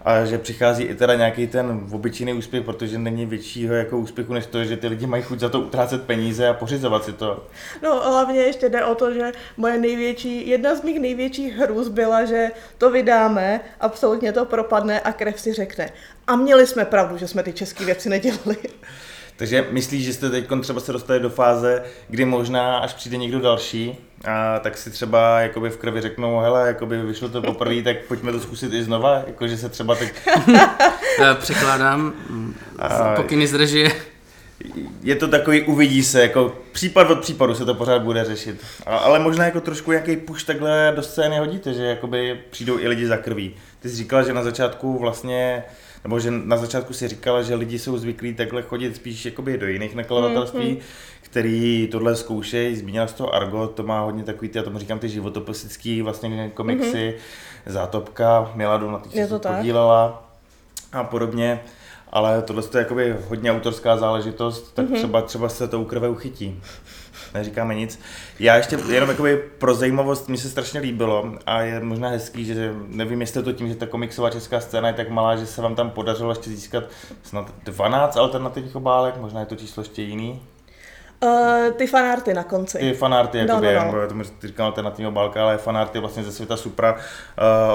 a že přichází i teda nějaký ten obyčejný úspěch, protože není většího jako úspěchu než to, že ty lidi mají chuť za to utrácet peníze a pořizovat si to. No hlavně ještě jde o to, že moje největší, jedna z mých největších hrůz byla, že to vydáme, absolutně to propadne a krev si řekne. A měli jsme pravdu, že jsme ty české věci nedělali. Takže myslíš, že jste teď třeba se dostali do fáze, kdy možná, až přijde někdo další, a tak si třeba jakoby v krvi řeknou, hele, jakoby vyšlo to poprvé, tak pojďme to zkusit i znova, jakože se třeba teď, Eh, Překládám A- pokyny z režie. je to takový uvidí se, jako případ od případu se to pořád bude řešit. A, ale možná jako trošku nějaký puš takhle do scény hodíte, že jakoby přijdou i lidi za krví. Ty jsi říkala, že na začátku vlastně, nebo že na začátku si říkala, že lidi jsou zvyklí takhle chodit spíš jakoby do jiných nakladatelství, který tohle zkoušejí, zmínila z toho Argo, to má hodně takový, ty, já tomu říkám ty životopistický vlastně komiksy, Zátopka, Miladu na se to tak. podílela a podobně. Ale tohle je jakoby hodně autorská záležitost, tak Mhm. mm-hmm. třeba, třeba se to u krve uchytí. Neříkáme nic. Já ještě jenom jakoby pro zajímavost, mi se strašně líbilo a je možná hezký, že nevím, jestli je to tím, že ta komiksová česká scéna je tak malá, že se vám tam podařilo ještě získat snad 12 alternativních obálek, možná je to číslo ještě jiný. Uh, ty fanarty na konci. Ty fanarty, jakoby, no, no. no, no. tomu říkám alternativní obálka, ale fanarty vlastně ze světa Supra uh,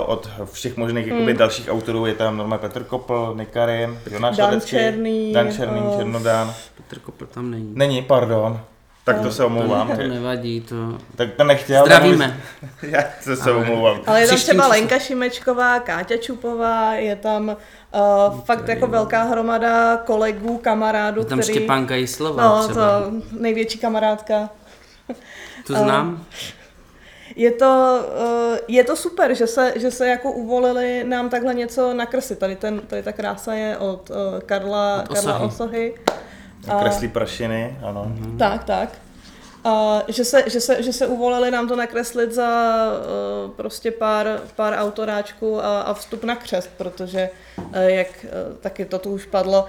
od všech možných jakoby, Mm. dalších autorů, je tam normálně Petr Kopl, Nikarin, Jonáš Dan Ledecký, Černý, Dan Černý, eh, Černodán. Petr Kopl tam není. Není, pardon. Tak to se omlouvám. To nevadí, to... Tak to nechtěl. Zdravíme. Já se, se Ale- omlouvám. Ale je tam třeba. Lenka Šimečková, Káťa Čupová, je tam uh, fakt jako velká hromada kolegů, kamarádů, Je tam který... Štěpánka Jislova No, třeba. to největší kamarádka. To znám. Je to, uh, je to super, že se, že se jako uvolili nám takhle něco nakreslit. Tady, ten, tady ta krása je od uh, Karla, Od Karla Osohy. Osohy. A- Kreslí prašiny, ano. Mhm. Tak, tak. A že, se, že, se, že se uvolili nám to nakreslit za uh, prostě pár, pár autoráčků a, a vstup na křest, protože uh, jak uh, taky to tu už padlo,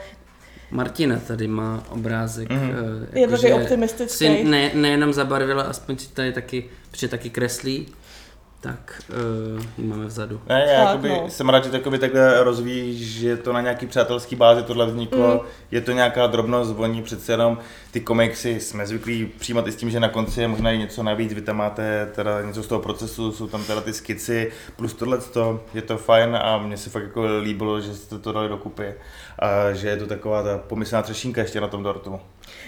Martina tady má obrázek. Mhm. eh, Je jakože takový optimistický. Si ne, nejenom zabarvila, aspoň si tady taky, protože taky kreslí. Tak uh, ji máme vzadu. Ne, já Tak, jakoby, no. jsem rád, že to takhle rozvíjíš, že to na nějaký přátelský bázi tohle vzniklo, Mm. je to nějaká drobnost, oni přece jenom ty komiksy jsme zvyklí přijímat i s tím, že na konci je možná i něco navíc, vy tam máte teda něco z toho procesu, jsou tam teda ty skici, plus tohle je to fajn a mně se fakt jako líbilo, že jste to dali dokupy a že je to taková ta pomyslná třešínka ještě na tom dortu.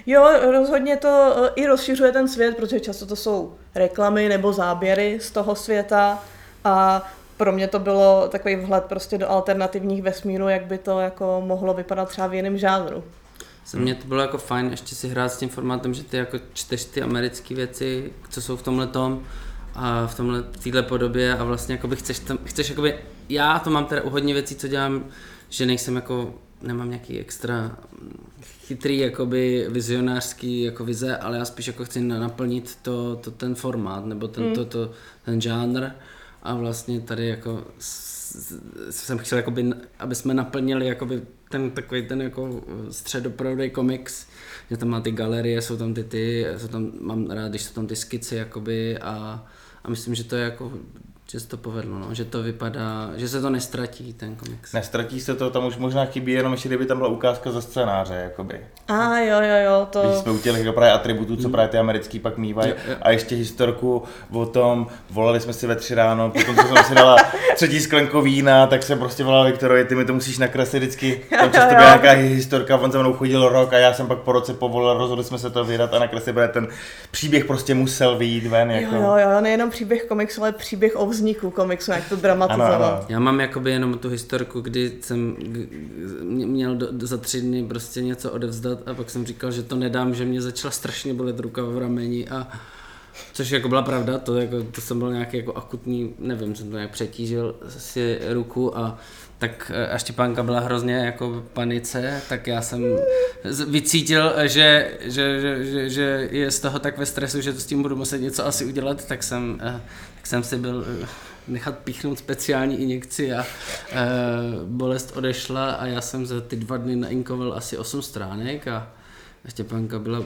Jo, rozhodně to eh, i rozšiřuje ten svět, protože často to jsou reklamy nebo záběry z toho světa a pro mě to bylo takový vhled prostě do alternativních vesmírů, jak by to jako mohlo vypadat třeba v jiném žánru. Za mě to bylo jako fajn ještě si hrát s tím formátem, že ty jako čteš ty americké věci, co jsou v tomhle tom a v tomhle, v téhle podobě a vlastně jakoby chceš tam, chceš jakoby, já to mám teda u hodně věcí, co dělám, že nejsem jako, nemám nějaký extra chytrý, jakoby vizionářský jako vize, ale já spíš jako chci na- naplnit to, to ten formát, nebo ten, to, to, ten žánr. A vlastně tady jako s- s- jsem chtěl, jakoby, aby jsme naplnili jakoby ten takový ten jako středoproudej komiks, že tam má ty galerie, jsou tam ty ty, jsou tam, mám rád, když jsou tam ty skici jakoby a, a myslím, že to je jako, že se to povedlo, no, že to vypadá, že se to nestratí ten komiks. Nestratí se to, tam už možná chybí jenom ještě, kdyby tam byla ukázka ze scénáře, jakoby. A jo, jo, jo, Když to... jsme u těch jako právě atributů, co právě ty americký pak mývají. A ještě historku o tom, volali jsme si ve tři ráno, potom co jsem si dala třetí sklenko vína, tak jsem prostě volal Viktorovi, ty mi to musíš nakreslit vždycky. Tam často byla nějaká historka, on se mnou chodil rok a já jsem pak po roce povolil, rozhodli jsme se to vydat a nakreslit, ten příběh prostě musel vyjít ven. Jako. Jo, jo, jo, nejenom příběh komiksu, ale příběh o vzniku komiksu, jak to dramatizovat. Ano, ano. Já mám jakoby jenom tu historku, kdy jsem měl do, do, za tři dny prostě něco odevzdat a pak jsem říkal, že to nedám, že mě začala strašně bolet ruka v rameni a což jako byla pravda, to, jako, to jsem byl nějaký jako akutní, nevím, jsem to nějak přetížil si ruku a tak eh, a Štěpánka byla hrozně jako v panice, tak já jsem vycítil, že, že, že, že, že je z toho tak ve stresu, že to s tím budu muset něco asi udělat, tak jsem, eh, jsem si byl eh, nechat píchnout speciální injekci a eh, bolest odešla a já jsem za ty dva dny nainkoval asi 8 stránek a Štěpánka byla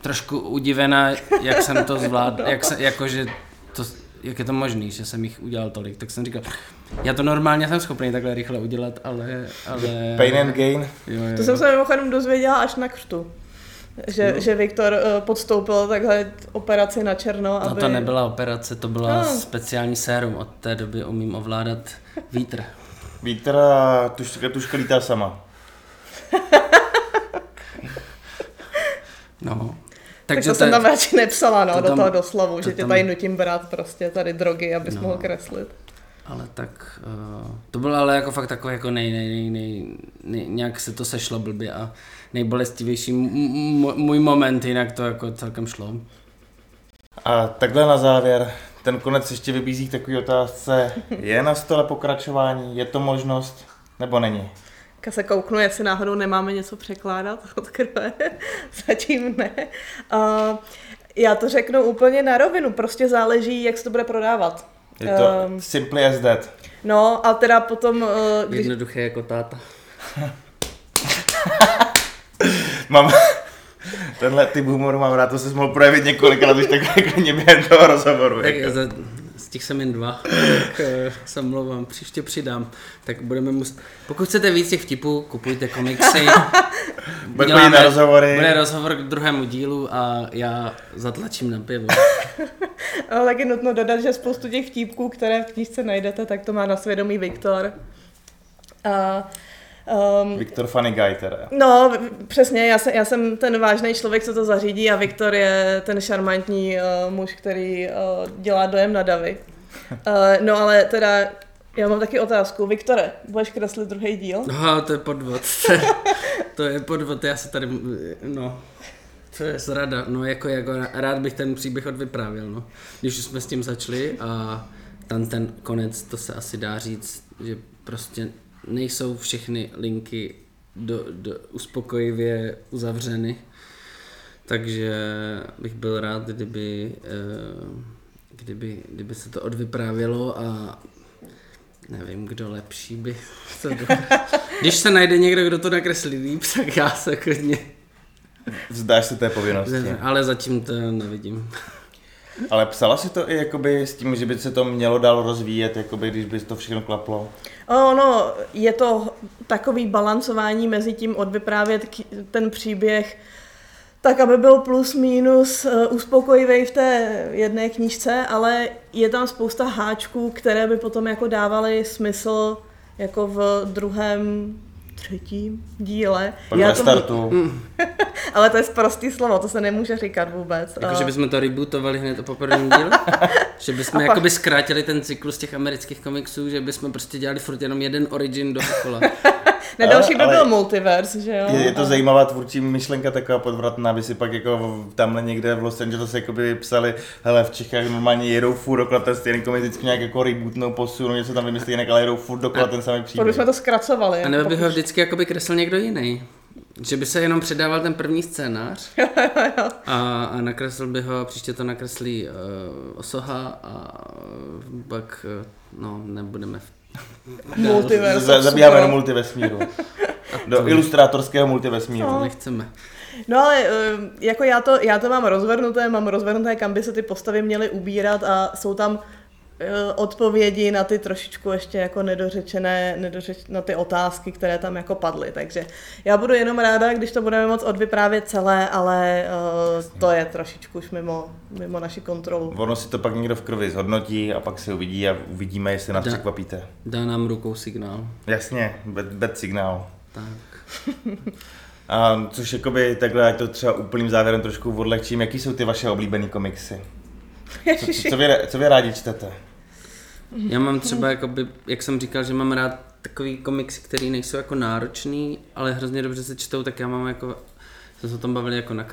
trošku udivená, jak jsem to zvládl, jak se, jakože to, jak je to možný, že jsem jich udělal tolik, tak jsem říkal, já to normálně jsem schopný takhle rychle udělat, ale... ale Pain and gain. Jo, jo. To jsem se mimochodem dozvěděla až na křtu. Že, No. že Viktor uh, podstoupil takhle operaci na černo, No aby... to nebyla operace, to byla No. speciální sérum, od té doby umím ovládat vítr. Vítr a tuška, tuška lítá sama. No. Tak Takže to jsem tam radši nepsala, no, to do tam- toho doslovu, to že tě tam- tady nutím brát prostě tady drogy, abys No. mohl kreslit. Ale tak, uh, to bylo ale jako fakt takový jako nej, nej, nej, nej, nej, nějak se to sešlo blbě a nejbolestivější m- m- můj moment, jinak to jako celkem šlo. A takhle na závěr, ten konec ještě vybízí k takové otázce, je na stole pokračování, je to možnost, nebo není? Ka se kouknu, jestli náhodou nemáme něco překládat od krve. Zatím ne. Uh, já to řeknu úplně na rovinu, prostě záleží, jak se to bude prodávat. Je to Ehm. simply as that. No a teda potom, uh, když, Jednoduché jako táta. Mám, tenhle typ humoru mám rád, to se mohl projevit několikrát už tak jako během toho rozhovoru. Tak Jako. Z těch jsem jen dva, tak eh, se mluvám, příště přidám. Tak budeme muset, pokud chcete víc těch vtipů, kupujte komiksy. Bude chodit na rozhovory. Bude rozhovor k druhému dílu a já zatlačím na pivo. ale taky nutno dodat, že spoustu těch vtípků, které v knížce najdete, tak to má na svědomí Viktor. A, um, Viktor Funny Guy teda. No, přesně, já jsem, já jsem ten vážný člověk, co to zařídí a Viktor je ten šarmantní uh, muž, který uh, dělá dojem na davy. Uh, no ale teda, já mám taky otázku. Viktore, budeš kreslit druhý díl? No, to je podvod. To je, to je podvod, já se tady, no, to je zrada. No, jako, jako rád bych ten příběh odvyprávěl, no. Když už jsme s tím začali a tam ten konec, to se asi dá říct, že prostě nejsou všechny linky do, do, uspokojivě uzavřeny. Takže bych byl rád, kdyby, eh, kdyby, kdyby se to odvyprávělo a nevím, kdo lepší by to do... Když se najde někdo, kdo to nakreslí líp, tak já se klidně... Vzdáš se té povinnosti. Ale zatím to nevidím. Ale psala si to i jakoby s tím, že by se to mělo dál rozvíjet, jakoby, když by to všechno klaplo? Ono, je to takový balancování mezi tím odvyprávět ten příběh tak, aby byl plus minus uh, uspokojivý v té jedné knížce, ale je tam spousta háčků, které by potom jako dávaly smysl jako v druhém třetím díle. Pak Já startu. ale to je prostý slovo, to se nemůže říkat vůbec. Jako, že bychom to rebootovali hned po prvním díle? že bychom pak... jakoby zkrátili ten cyklus těch amerických komiksů, že bychom prostě dělali furt jenom jeden origin do kola. Ne, další by byl multiverse, že jo? Je, je to zajímavá tvůrčí myšlenka taková podvratná, aby si pak jako tamhle někde v Los Angeles jakoby psali, hele, v Čechách normálně jedou furt dokola ten stejný komik, vždycky nějak jako rebootnou posunou, něco tam vymyslí jinak, ale jedou furt dokola ten samý příběh. To jsme to zkracovali. A nebo by ho vždycky jakoby kreslil někdo jiný. Že by se jenom předával ten první scénář a, a nakreslil by ho, příště to nakreslí uh, Osoha a pak, uh, no, nebudeme v Multiverse. Zabíháme do multivesmíru. Do ilustrátorského multivesmíru. No. Nechceme. No ale eh, jako já to, já to mám rozvrnuté, mám rozvrnuté, kam by se ty postavy měly ubírat a jsou tam odpovědi na ty trošičku ještě jako nedořečené, nedořeč, na ty otázky, které tam jako padly. Takže já budu jenom ráda, když to budeme moc odvyprávět celé, ale uh, to je trošičku už mimo, mimo naši kontrolu. Ono si to pak někdo v krvi zhodnotí a pak si uvidí a uvidíme, jestli nás překvapíte. Dá nám rukou signál. Jasně, bad, bad signál. Tak. a což jakoby takhle, ať to třeba úplným závěrem trošku odlehčím, jaký jsou ty vaše oblíbené komiksy? Co, co, co, vy, co vy rádi čtete? Já mám třeba, jakoby, jak jsem říkal, že mám rád takový komiksy, který nejsou jako náročný, ale hrozně dobře se čtou, tak já mám jako jsme se o tom bavili jako na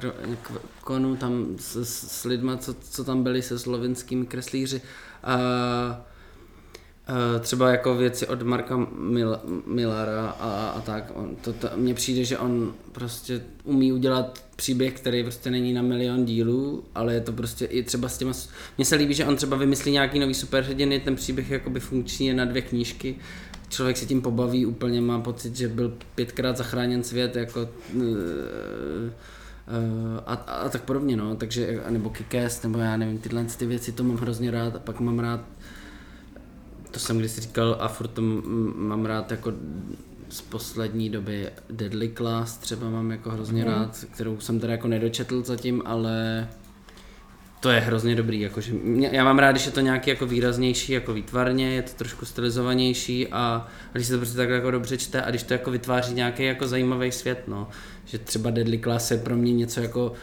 konu tam s, s, lidma, co, co tam byli se slovenskými kreslíři. A Eh, třeba jako věci od Marka Mil, Millara a, a tak. On, to, to, mně přijde, že on prostě umí udělat příběh, který prostě není na milion dílů, ale je to prostě i třeba s těma... Mně se líbí, že on třeba vymyslí nějaký nový superhrdiny, ten příběh jakoby funkční je na dvě knížky, člověk se tím pobaví úplně, má pocit, že byl pětkrát zachráněn svět, jako uh, a, a, tak podobně, no, takže, nebo Kikes, nebo já nevím, tyhle ty věci, to mám hrozně rád a pak mám rád to jsem když říkal a furt to mám rád jako z poslední doby Deadly Class třeba mám jako hrozně mm. rád, kterou jsem teda jako nedočetl zatím, ale to je hrozně dobrý, jakože já mám rád, když je to nějaký jako výraznější jako výtvarně, je to trošku stylizovanější a když se to prostě tak jako dobře čte a když to jako vytváří nějaký jako zajímavý svět, no. Že třeba Deadly Class je pro mě něco jako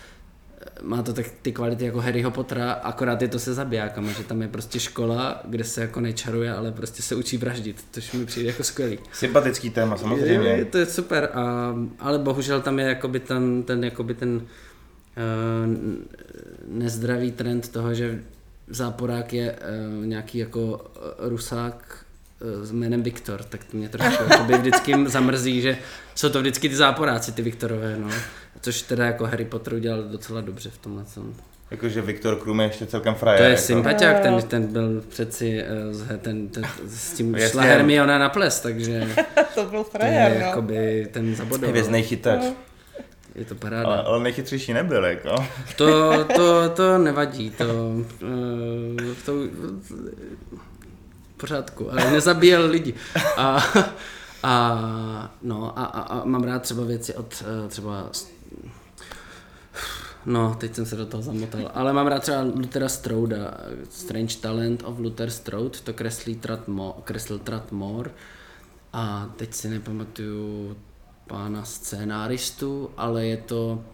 má to tak ty kvality jako Harryho Pottera, akorát je to se zabijákama, že tam je prostě škola, kde se jako nečaruje, ale prostě se učí vraždit, což mi přijde jako skvělý. Sympatický téma, samozřejmě. Je, je, to je super, a, ale bohužel tam je jakoby ten, ten, jakoby ten uh, nezdravý trend toho, že záporák je uh, nějaký jako uh, rusák s jménem Viktor, tak to mě trošku vždycky zamrzí, že jsou to vždycky ty záporáci, ty Viktorové, no. Což teda jako Harry Potter udělal docela dobře v tomhle tom. Jakože Viktor Krum je ještě celkem frajer. To je jako. sympatiák, ten, ten byl přeci uh, ten, ten, s tím šla Hermiona na ples, takže... to byl frajer, no. jakoby ten zabodoval. Hvězdnej chytač. No. Je to paráda. Ale, ale nejchytřejší nebyl, jako. To, to, to nevadí, to, uh, to v pořádku, ale nezabíjel lidi. A, a, no, a, a, a mám rád třeba věci od uh, třeba No, teď jsem se do toho zamotal. Ale mám rád třeba Luthera Strouda. Strange Talent of Luther Stroud, to kreslí Trat Mo, kreslil Trat Moore. A teď si nepamatuju pána scénáristu, ale je to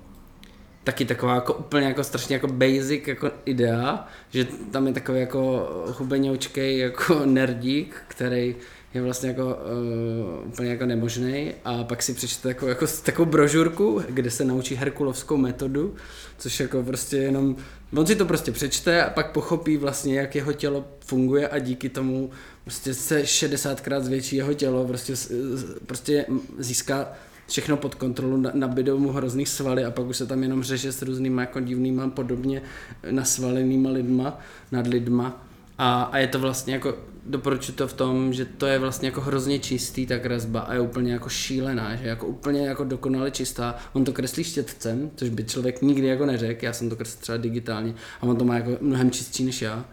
taky taková jako úplně jako strašně jako basic jako idea, že tam je takový jako hubeňoučkej jako nerdík, který je vlastně jako uh, úplně jako nemožný a pak si přečte takovou, jako, takovou brožurku, kde se naučí herkulovskou metodu, což jako prostě jenom, on si to prostě přečte a pak pochopí vlastně, jak jeho tělo funguje a díky tomu prostě se 60krát zvětší jeho tělo, prostě, prostě získá všechno pod kontrolu, nabidou mu hrozný svaly a pak už se tam jenom řeže s různýma jako divnýma podobně nasvalenýma lidma nad lidma. A, a je to vlastně jako doporučuji to v tom, že to je vlastně jako hrozně čistý ta kresba a je úplně jako šílená, že jako úplně jako dokonale čistá. On to kreslí štětcem, což by člověk nikdy jako neřekl, já jsem to kreslil třeba digitálně a on to má jako mnohem čistší než já.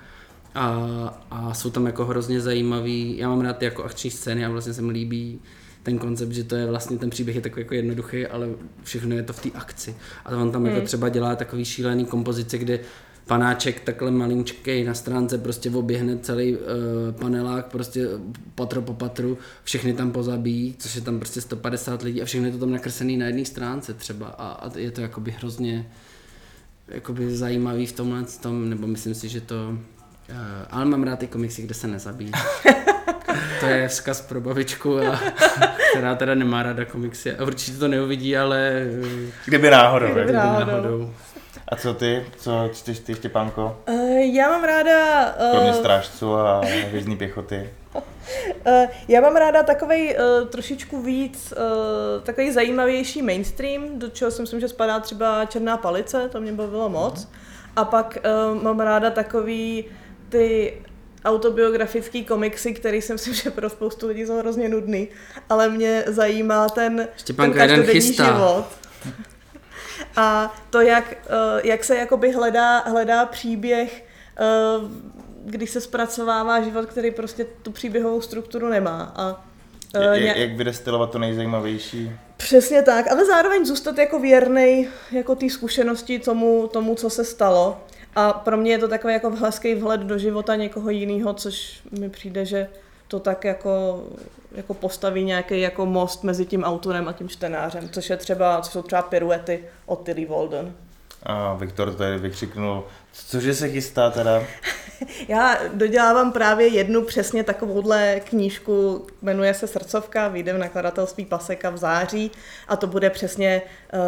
A, a jsou tam jako hrozně zajímavý, já mám rád ty jako akční scény a vlastně se mi líbí ten koncept, že to je vlastně ten příběh je takový jako jednoduchý, ale všechno je to v té akci. A on tam jako hmm. jako třeba dělá takový šílený kompozice, kde panáček takhle malinčkej na stránce prostě oběhne celý uh, panelák prostě patro po patru, všechny tam pozabíjí, což je tam prostě 150 lidí a všechno je to tam nakreslený na jedné stránce třeba a, a je to jakoby hrozně jakoby zajímavý v tomhle tom, nebo myslím si, že to uh, ale mám rád ty komiksy, kde se nezabíjí. to je vzkaz pro babičku, a, která teda nemá ráda komiksy a určitě to neuvidí, ale... Kdyby náhodou. Kdyby náhodou. náhodou. A co ty? Co čteš ty, Štěpánko? Uh, já mám ráda... Uh... Kromě strážců a hvězdní pěchoty. Uh, já mám ráda takový uh, trošičku víc, uh, takový zajímavější mainstream, do čeho si myslím, že spadá třeba Černá palice, to mě bavilo moc. Uh-huh. A pak uh, mám ráda takový ty autobiografický komiksy, který si myslím, že pro spoustu lidí jsou hrozně nudný, ale mě zajímá ten, ten každodenní život. A to, jak, eh, jak se jakoby hledá, hledá příběh, eh, když se zpracovává život, který prostě tu příběhovou strukturu nemá. A jak, eh, jak vydestilovat to nejzajímavější? Přesně tak, ale zároveň zůstat jako věrný jako té zkušenosti tomu, tomu, co se stalo. A pro mě je to takový jako hezký vhled do života někoho jiného, což mi přijde, že to tak jako, jako postaví nějaký jako most mezi tím autorem a tím čtenářem, což je třeba, co jsou třeba piruety od Tilly Walden. A Viktor tady vykřiknul, cože se chystá teda? Já dodělávám právě jednu přesně takovouhle knížku, jmenuje se Srdcovka, vyjde v nakladatelství Paseka v září a to bude přesně uh,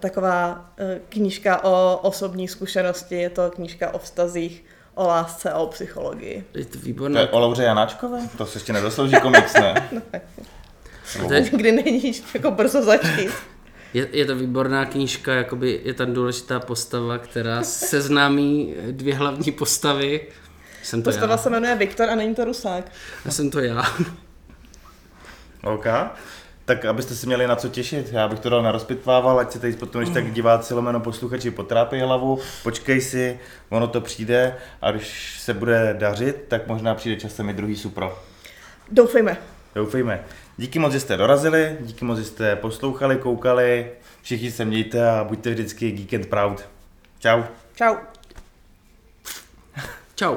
taková uh, knížka o osobní zkušenosti, je to knížka o vztazích o lásce a o psychologii. Je to výborné. To je o Lauře Janáčkové? To se ještě nedoslouží komiks, ne? no, to je... Kdy není jako brzo začít. Je, je to výborná knížka, jakoby je tam důležitá postava, která seznámí dvě hlavní postavy. Jsem to Postava já. se jmenuje Viktor a není to Rusák. Já jsem to já. OK. Tak abyste si měli na co těšit, já bych to dal na rozpitvával, ať se tady potom, když tak diváci lomeno posluchači potrápí hlavu, počkej si, ono to přijde a když se bude dařit, tak možná přijde časem i druhý supro. Doufejme. Doufejme. Díky moc, že jste dorazili, díky moc, že jste poslouchali, koukali, všichni se mějte a buďte vždycky geek and proud. Čau. Čau. Čau.